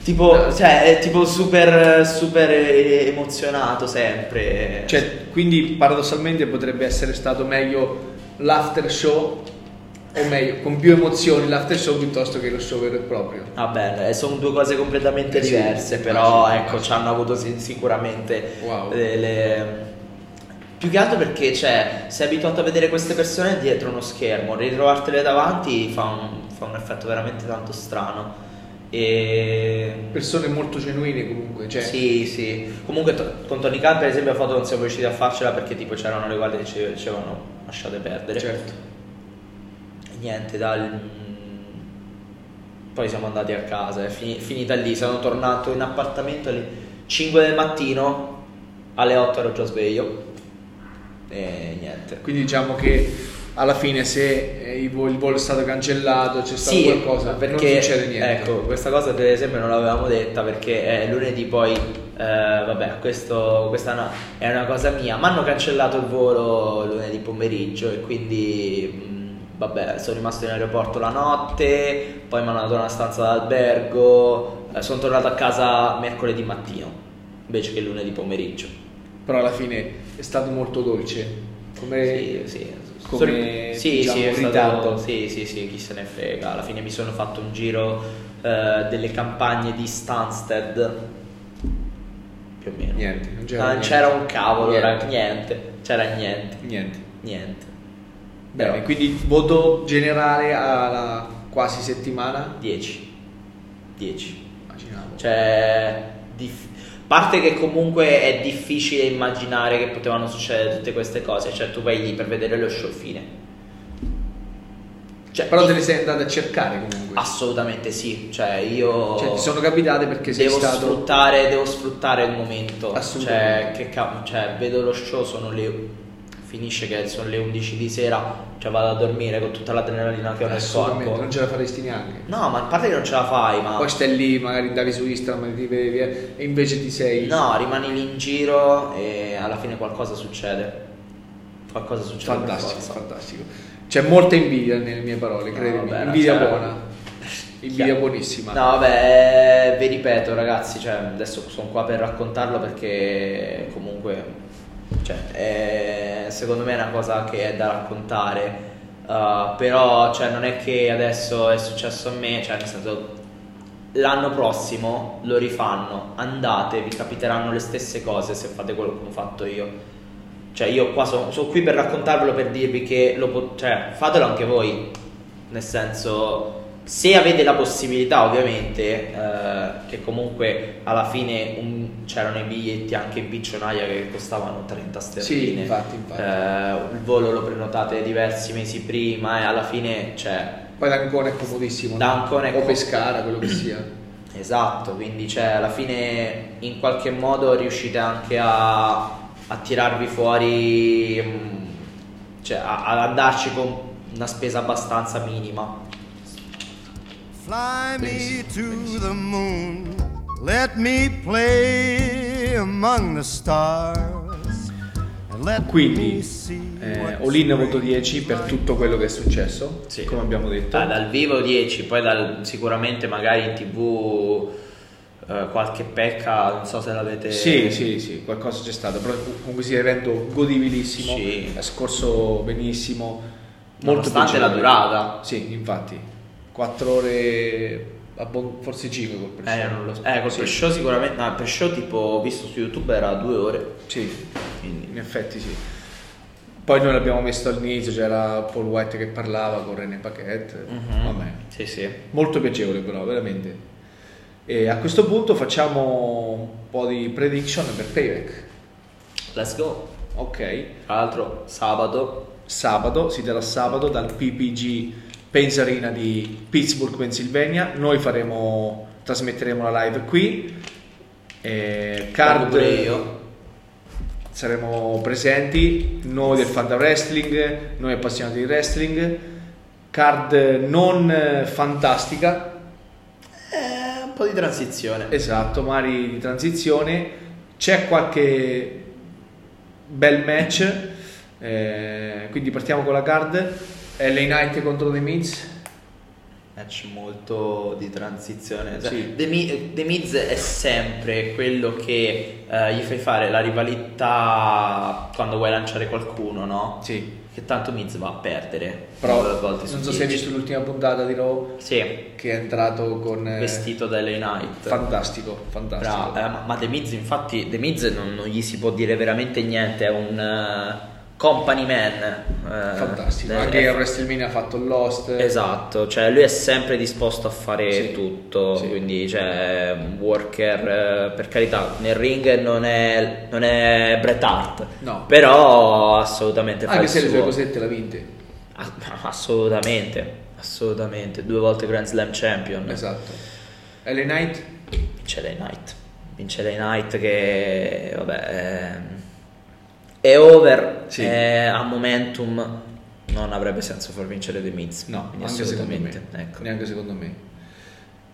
Tipo, cioè, è tipo super, super eh, emozionato sempre. Cioè, quindi paradossalmente potrebbe essere stato meglio l'after show, o meglio, con più emozioni l'after show piuttosto che lo show vero e proprio. Vabbè, eh, sono due cose completamente Eh sì, diverse, immagino, però ecco, ci hanno avuto si- sicuramente Wow. delle... Più che altro perché, cioè, sei abituato a vedere queste persone dietro uno schermo, ritrovartele davanti fa un, fa un effetto veramente tanto strano. E... Persone molto genuine comunque, cioè, Sì, sì. Comunque to- con Tony Khan per esempio a foto non siamo riusciti a farcela perché tipo c'erano le guardie che ci dicevano lasciate perdere. certo. E Niente, dal... Poi siamo andati a casa, è fini- finita lì, sono tornato in appartamento alle 5 del mattino, alle 8 ero già sveglio. E niente. Quindi diciamo che alla fine se eh, il volo, è stato cancellato, c'è stato Sì, qualcosa, perché non succede niente. ecco, questa cosa per esempio non l'avevamo detta perché eh, lunedì poi eh, vabbè, questo, questa no- è una cosa mia, ma hanno cancellato il volo lunedì pomeriggio e quindi mh, vabbè, sono rimasto in aeroporto la notte, poi mi hanno dato una stanza d'albergo, eh, sono tornato a casa mercoledì mattino invece che lunedì pomeriggio. Però alla fine è stato molto dolce. Come Sì, sì. come, sì, diciamo, sì, è stato- sì, sì, sì, chi se ne frega. Alla fine mi sono fatto un giro eh, delle campagne di Stansted. Più o meno. Niente, non c'era Non niente. c'era un cavolo, Niente. era niente. C'era niente. Niente. Niente. Bene, Però- quindi voto generale alla quasi settimana? 10. 10. Immaginavo. Cioè, dif- parte che comunque è difficile immaginare che potevano succedere tutte queste cose. Cioè, tu vai lì per vedere lo show fine. Cioè, Però te le sei andate a cercare comunque. Assolutamente sì, cioè io Cioè, ti sono capitate perché sei devo, stato... sfruttare, devo sfruttare il momento. Cioè, Assolutamente. che ca- cioè, vedo lo show, sono le finisce che sono le 11 di sera, cioè vado a dormire con tutta l'adrenalina che ho nel corpo. non ce la faresti neanche. No, ma a parte che non ce la fai, ma Poi stai lì, magari andavi su Instagram ti vedevi eh, e invece ti sei... no, rimani lì in giro e alla fine qualcosa succede. Qualcosa succede. Fantastico, fantastico. C'è molta invidia nelle mie parole, No, credimi. vabbè, invidia cioè- buona. Invidia Chiaro. buonissima. No, vabbè, eh, vi ripeto, ragazzi, cioè, adesso sono qua per raccontarlo perché comunque, cioè, è- secondo me è una cosa che è da raccontare. uh, però, cioè, non è che adesso è successo a me, cioè, nel senso, l'anno prossimo lo rifanno, andate, vi capiteranno le stesse cose se fate quello che ho fatto io. Cioè, io qua sono, sono qui per raccontarvelo per dirvi che lo po- cioè, fatelo anche voi. Nel senso, se avete la possibilità, ovviamente, eh, che comunque alla fine un- c'erano i biglietti anche in piccionaia che costavano 30 sterline. Sì, infatti, infatti. Eh, il volo lo prenotate diversi mesi prima e alla fine, cioè, Poi da Ancona è comodissimo. Da? Ancona è O com- Pescara, quello che sia. Esatto, quindi cioè, alla fine in qualche modo riuscite anche a, a tirarvi fuori, mm, cioè a- ad andarci con una spesa abbastanza minima. Fly me to the moon, let me play among the stars, and let Quindi, me see eh, Olin voto spring 10 per tutto quello che è successo, Sì. come abbiamo detto. Dai, dal vivo 10, poi dal- sicuramente magari in tv eh, qualche pecca, non so se l'avete... Sì, sì, sì, qualcosa c'è stato, però comunque sia evento godibilissimo, Sì. è scorso benissimo, molto Nonostante la piacevole. durata. Sì, infatti, 4 ore, forse 5 col pre-show. Eh, non lo so. Eh, col Sì. pre-show sicuramente, no, il pre-show tipo visto su YouTube era due ore. Sì, in effetti sì. Poi noi l'abbiamo messo all'inizio, c'era Paul White che parlava con René Paquette, Mhm. vabbè, Sì, sì. molto piacevole però, veramente. E a questo punto facciamo un po' di prediction per Payback. Let's go. Ok, Tra l'altro sabato sabato, si darà sabato dal PPG Paynes Arena di Pittsburgh, Pennsylvania. Noi faremo, trasmetteremo la live qui. Eh, card, io. saremo presenti, noi del Fanta Wrestling, noi appassionati di wrestling. Card non fantastica, Eh, un po' di transizione. Esatto, magari di transizione. C'è qualche bel match. eh, quindi partiamo con la card. LA Knight contro The Miz. Match molto di transizione. Cioè, Sì. The, The Miz è sempre quello che eh, gli fai fare la rivalità quando vuoi lanciare qualcuno, no? Sì. Che tanto Miz va a perdere. Però non so se hai 10. visto l'ultima puntata di Raw Sì, che è entrato con eh, vestito da LA Knight. fantastico, fantastico. Bravo, eh, ma- ma The Miz infatti The Miz non, non gli si può dire veramente niente, è un eh, company man. eh, fantastico. eh, Anche a WrestleMania ha fatto il Lost. Esatto, cioè lui è sempre disposto a fare Sì, tutto, sì. quindi cioè worker eh, per carità, nel ring non è, non è Bret Hart, No. però assolutamente fa Anche il se le sue cosette l'ha vinte. Assolutamente, assolutamente, due volte Grand Slam Champion. Esatto. LA Knight Vince Lay Knight. Vince Lay Knight che vabbè è, è over, Sì. è a momentum. Non avrebbe senso far vincere The Miz. No, anche secondo me. Ecco. Neanche secondo me.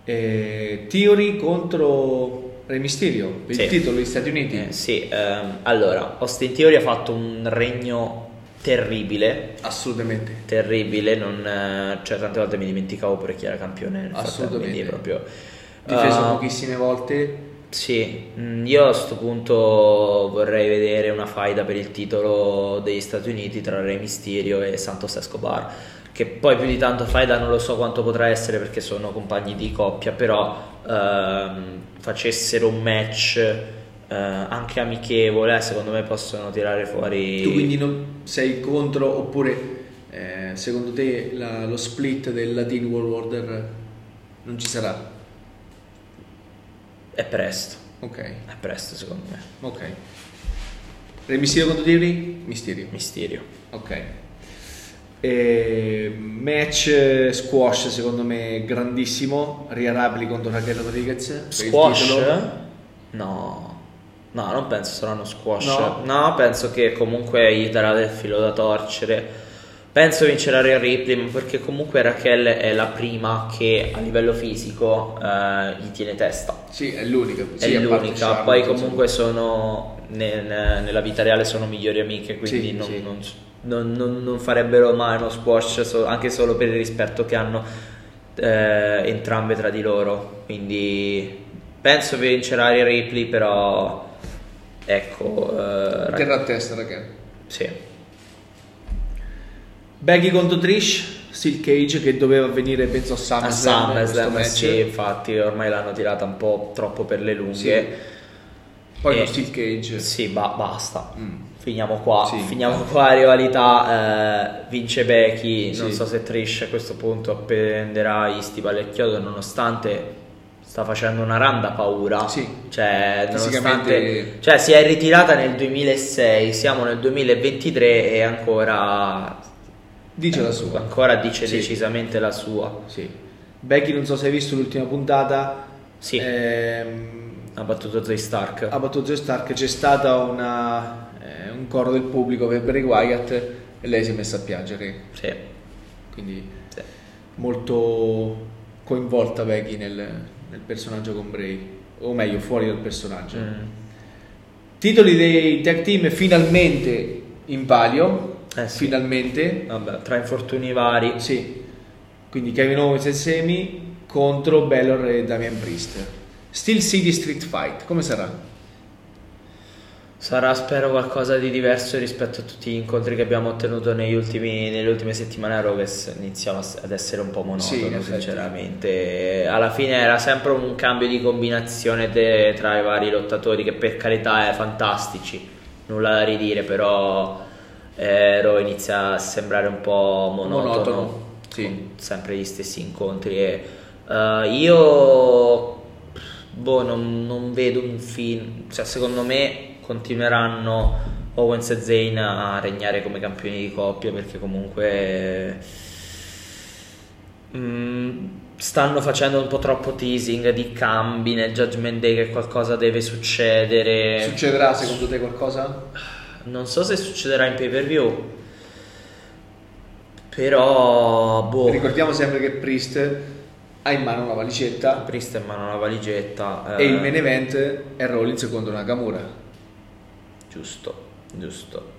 Eh, Theory contro Re Mysterio per Sì. il titolo degli Stati Uniti. Eh, sì, ehm, allora, Austin Theory ha fatto un regno terribile. Assolutamente. Terribile, non, eh, cioè tante volte mi dimenticavo pure chi era campione Assolutamente. proprio Difeso Ah, pochissime volte. Sì, mm, io a questo punto vorrei vedere una faida per il titolo degli Stati Uniti tra Re Mysterio e Santos Escobar, che poi più di tanto faida non lo so quanto potrà essere perché sono compagni di coppia, però ehm, facessero un match eh, anche amichevole, secondo me possono tirare fuori... Tu quindi non sei contro oppure eh, secondo te la- lo split del Latin World Order non ci sarà? È presto, Ok, è presto secondo me. ok. Re Mysterio contro Theory? Mysterio. Mysterio. Ok. E match squash secondo me grandissimo. Ria Rapli contro Raquel Rodriguez. Squash? No, no, non penso saranno squash. No? No, penso che comunque gli darà del filo da torcere. Penso vincerà Rhea Ripley ma perché comunque Raquel è la prima che a livello fisico eh, gli tiene testa. Sì, è l'unica. È Sì, l'unica. Charlotte, Poi comunque sono nel- nella vita reale sono migliori amiche, quindi Sì, non, sì. non- non- non- farebbero mai uno squash anche solo per il rispetto che hanno eh, entrambe tra di loro. Quindi penso che vincerà Rhea Ripley, però ecco, eh, a testa Raquel. sì. Becky contro Trish. Steel Cage che doveva venire penso a A SummerSlam. SummerSlam, questo sì, infatti ormai l'hanno tirata un po' troppo per le lunghe. Poi E- con Steel Cage. Sì, ba- basta. Mm. Finiamo qua, Sì. finiamo qua rivalità, eh, vince Becky, non Sì. so se Trish a questo punto appenderà gli stivali al chiodo nonostante sta facendo una randa paura, Sì. cioè nonostante, cioè si è ritirata nel 2006, siamo nel 2023 e ancora, Dice la sua. ancora dice Sì. decisamente la sua, Sì. Becky, non so se hai visto l'ultima puntata. Sì. ehm, ha battuto Zoe Stark, ha battuto Joe Stark. C'è stata una, eh, un coro del pubblico per Bray Wyatt e lei si è messa a piangere. sì, Quindi sì. molto coinvolta Becky nel, nel personaggio con Bray. O meglio, fuori dal personaggio. Mm. Titoli dei tag team finalmente in palio. Eh sì. Finalmente. Vabbè, tra infortuni vari, Sì. Quindi Kevin Owens e Semi contro Bellor e Damian Priest. Steel City Street Fight, come sarà? Sarà spero qualcosa di diverso rispetto a tutti gli incontri che abbiamo ottenuto negli ultimi- nelle ultime settimane a Raw che s- iniziava s- ad essere un po' monotono Sì, sinceramente. Alla fine era sempre un cambio di combinazione de- tra i vari lottatori che per carità è fantastici, nulla da ridire, però Raw inizia a sembrare un po' monotono, Monotono, sì. sempre gli stessi incontri e eh, io boh, non, non vedo un film. Cioè, secondo me continueranno Owens e Zayn a regnare come campioni di coppia perché comunque Mm, stanno facendo un po' troppo teasing di cambi nel Judgment Day che qualcosa deve succedere. Succederà secondo te qualcosa? Non so se succederà in pay per view. Però, boh. Ricordiamo sempre che Priest ha in mano una valigetta Priest ha in mano una valigetta. e eh, il main event è Rollins contro Nakamura. Giusto, giusto.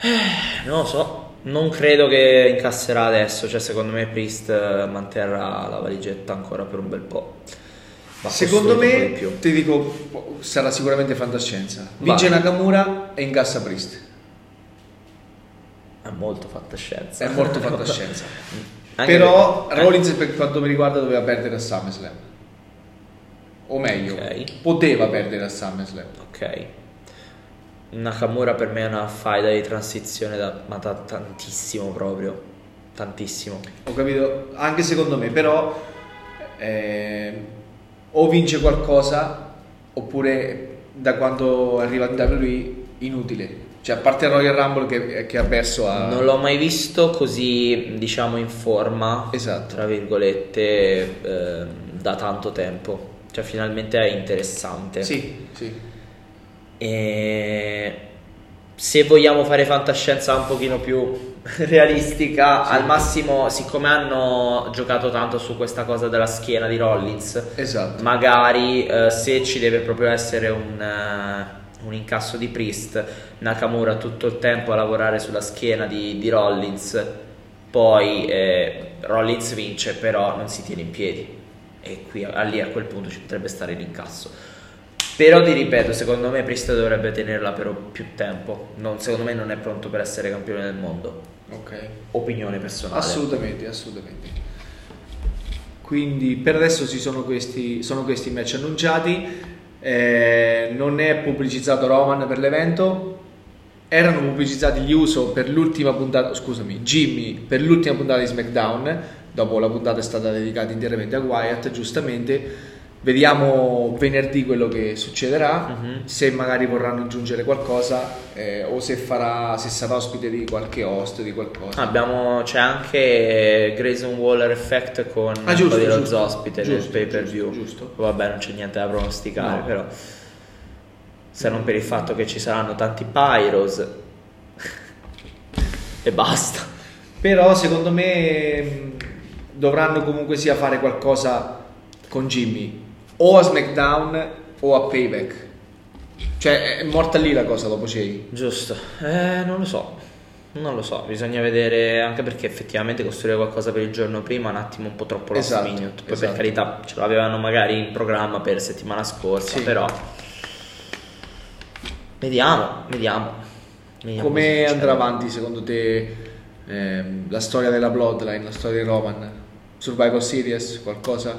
Eh, Non lo so, non credo che incasserà adesso, cioè secondo me Priest eh, manterrà la valigetta ancora per un bel po'. Secondo me, ti dico, sarà sicuramente fantascienza. Vince Vai. Nakamura e incassa Priest. È molto fantascienza. È molto fantascienza. Però perché- Rollins per quanto mi riguarda doveva perdere a SummerSlam. O meglio, Ok. poteva perdere a SummerSlam. Ok. Nakamura per me è una faida di transizione da, ma da tantissimo proprio. Tantissimo. Ho capito, anche secondo me, però eh, o vince qualcosa oppure da quando arriva in WWE inutile. Cioè, a parte Royal Rumble che, che ha perso a... Non l'ho mai visto così, diciamo, in forma, Esatto. tra virgolette, eh, da tanto tempo. Cioè, finalmente è interessante. Sì, sì. E se vogliamo fare fantascienza un pochino più realistica, al massimo, siccome hanno giocato tanto su questa cosa della schiena di Rollins, Esatto. magari eh, se ci deve proprio essere un, eh, un incasso di Priest, Nakamura tutto il tempo a lavorare sulla schiena di, di Rollins, poi eh, Rollins vince, però non si tiene in piedi. E qui a, lì a quel punto ci potrebbe stare l'incasso. Però ti ripeto, secondo me Priest dovrebbe tenerla per più tempo. Non- secondo me non è pronto per essere campione del mondo. Ok. Opinione personale. Assolutamente, assolutamente. Quindi per adesso ci sono questi, sono questi match annunciati. Eh, non è pubblicizzato Roman per l'evento. Erano pubblicizzati gli Uso per l'ultima puntata, scusami, Jimmy per l'ultima puntata di SmackDown. Dopo la puntata è stata dedicata interamente a Wyatt, giustamente. Vediamo venerdì quello che succederà, Mhm. se magari vorranno aggiungere qualcosa eh, o se, farà, se sarà ospite di qualche host, di qualcosa. Abbiamo, c'è anche Grayson Waller Effect con Ah, giusto, Cody Rhodes giusto, ospite giusto, nel pay per view. giusto. Vabbè, non c'è niente da pronosticare, No. però. Se non per il fatto che ci saranno tanti Pyros e basta. Però secondo me mh, dovranno comunque sia fare qualcosa con Jimmy o a SmackDown o a Payback. Cioè è morta lì la cosa dopo Jay. Giusto, eh, non lo so. Non lo so, bisogna vedere anche perché effettivamente costruire qualcosa per il giorno prima è un attimo un po' troppo last Esatto, minute. Poi esatto. per carità ce l'avevano magari in programma per settimana scorsa, Sì. però vediamo, vediamo. Vediamo Come andrà avanti secondo te ehm, la storia della Bloodline, la storia di Roman? Survivor Series, qualcosa?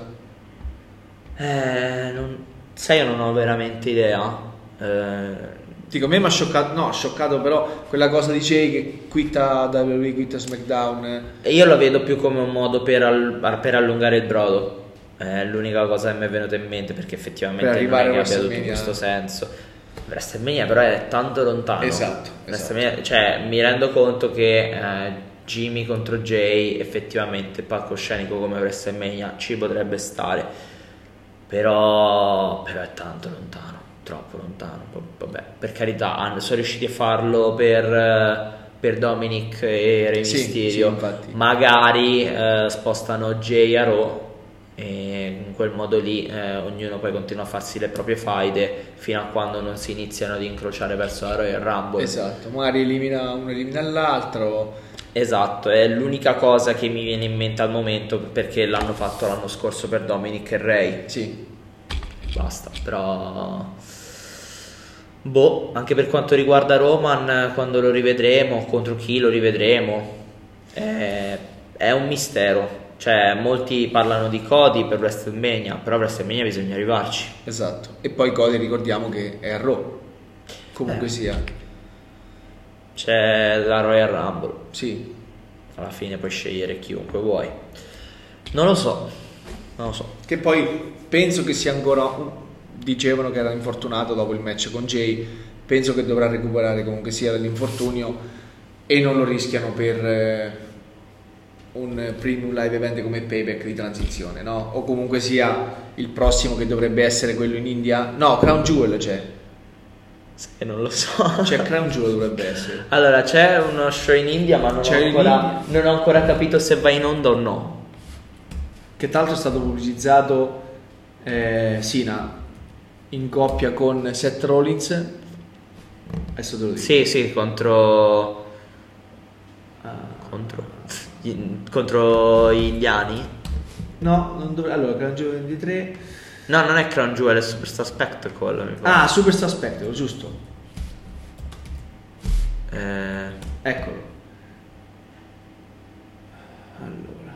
Eh, non- sai, io non ho veramente idea. Eh, Dico, a me mi ha scioccato, no, ha scioccato però quella cosa di Jay che quitta WWE, quitta SmackDown. E io lo vedo più come un modo per, al- per allungare il brodo. È l'unica cosa che mi è venuta in mente perché effettivamente Per non è che abbia tutto questo senso. WrestleMania però è tanto lontano. Esatto, WrestleMania- Cioè, mi rendo conto che eh, Jimmy contro Jay effettivamente palcoscenico come WrestleMania ci potrebbe stare. Però, però è tanto lontano, troppo lontano. Vabbè, per carità, sono riusciti a farlo per, eh, per Dominic e Rey Sì, Mysterio. sì. Magari eh, spostano Jay a Raw e in quel modo lì eh, ognuno poi continua a farsi le proprie faide fino a quando non si iniziano ad incrociare verso la Royal Rumble. Esatto, magari elimina uno elimina l'altro. Esatto, è l'unica cosa che mi viene in mente al momento perché l'hanno fatto l'anno scorso per Dominic e Ray. Sì, Basta, però. Boh, anche per quanto riguarda Roman, quando lo rivedremo, contro chi lo rivedremo, è, è un mistero. Cioè, molti parlano di Cody per WrestleMania, però a WrestleMania bisogna arrivarci. esatto. E poi Cody ricordiamo che è a Raw. Comunque Eh. sia. C'è la Royal Rumble, Sì, alla fine puoi scegliere chiunque vuoi. Non lo so, non lo so. Che poi penso che sia ancora. Dicevano che era infortunato dopo il match con Jay. Penso che dovrà recuperare comunque sia dall'infortunio. E non lo rischiano per eh, un premium live event come Payback di transizione, no? O comunque sia il prossimo che dovrebbe essere quello in India. No, Crown Jewel c'è. Sai, non lo so. C'è Crown Jewel dovrebbe essere. Allora, c'è uno show in India, ma non ho, C'è in ancora, non ho ancora capito se va in onda o no. Che tra l'altro è stato pubblicizzato eh, Sina in coppia con Seth Rollins. Adesso te lo dico. Sì, sì, contro. ah, contro. gli- contro gli indiani. No, non dovrebbe. Allora, Crown Jewel 23. No, non è Crown Jewel, è Superstar Spectacle. Mi pare. Ah, Superstar Spectacle, giusto. Eh, Eccolo. Allora,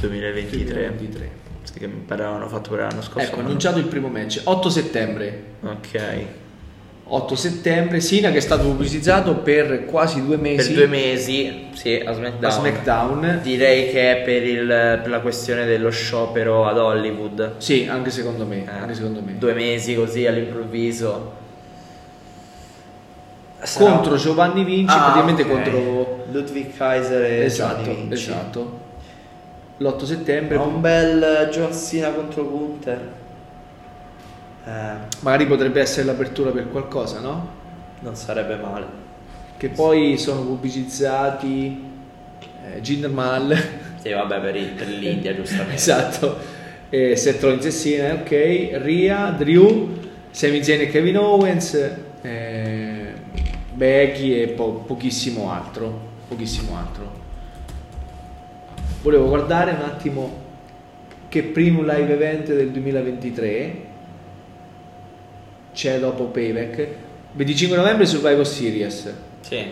2023. 2023. Sì, che mi pare avevano fatto per l'anno scorso. Ecco, annunciato il primo match, 8 settembre. Ok. 8 settembre, Sina che è stato pubblicizzato per quasi due Per mesi due mesi, sì, a SmackDown. da SmackDown. Direi che è per, il- per la questione dello sciopero ad Hollywood. Sì, anche secondo me, Eh, anche secondo me. Due mesi così all'improvviso. Sarà- Contro Giovanni Vinci, Ah, praticamente ok. contro Ludwig Kaiser e Esatto, Gianni Vinci. esatto. L'8 settembre, Un bel John Cena contro Gunther. Eh, magari potrebbe essere l'apertura per qualcosa, no? non sarebbe male. Che poi sono pubblicizzati eh, Jinder Mahal, Sì, vabbè, per, il- per l'India, giustamente. esatto, eh, Seth Rollins e Cena, ok, Ria, Drew, Sami Zayn e Kevin Owens, eh, Becky e po- pochissimo altro, pochissimo altro. Volevo guardare un attimo che primo live event del 2023 c'è dopo Payback. 25 novembre Survivor Series. Sì.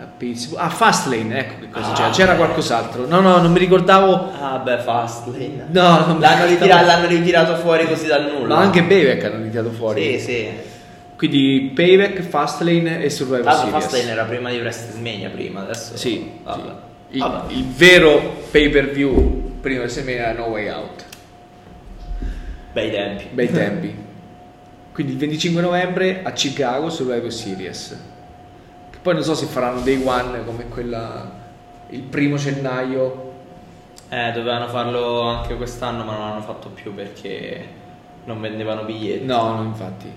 A Pittsburgh. Ah, Fastlane, ecco che cosa Ah, c'era. C'era qualcos'altro. No, no, non mi ricordavo. Ah, beh, Fastlane. No, non L'hanno, ritira- l'hanno ritirato fuori così dal nulla. Ma anche Payback hanno ritirato fuori. Sì, sì. Quindi Payback, Fastlane e Survivor Tra l'altro Series. Fastlane era prima di WrestleMania, prima, adesso... Sì, Vabbè. sì. Il, Vabbè. il vero pay per view prima di WrestleMania era No Way Out. Bei tempi. Bei tempi. Quindi il 25 novembre a Chicago Survivor Series. Che poi non so se faranno Day One come quella il primo gennaio. Eh, dovevano farlo anche quest'anno, ma non l'hanno fatto più perché non vendevano biglietti. No, no, infatti.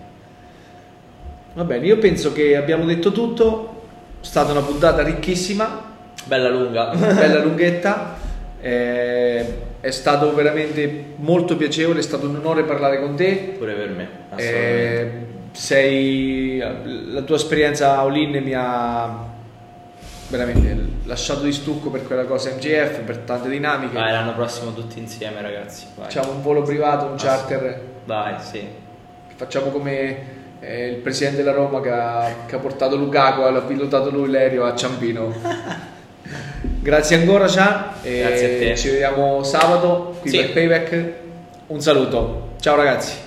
Va bene, io penso che abbiamo detto tutto. È stata una puntata ricchissima, Bella lunga. bella lunghetta. Eh, è stato veramente molto piacevole, è stato un onore parlare con te. Pure per me. Eh, sei, la tua esperienza a All-In mi ha veramente lasciato di stucco per quella cosa MJF, per tante dinamiche. Vai, l'anno prossimo tutti insieme, ragazzi. Vai. Facciamo un volo privato, un charter. Vai, sì. Facciamo come eh, il presidente della Roma che ha, che ha portato Lukaku, l'ha pilotato lui l'aereo a Ciampino. Grazie ancora, Ciao. Grazie a te. Ci vediamo sabato qui Sì. per Payback. Un saluto. Ciao ragazzi.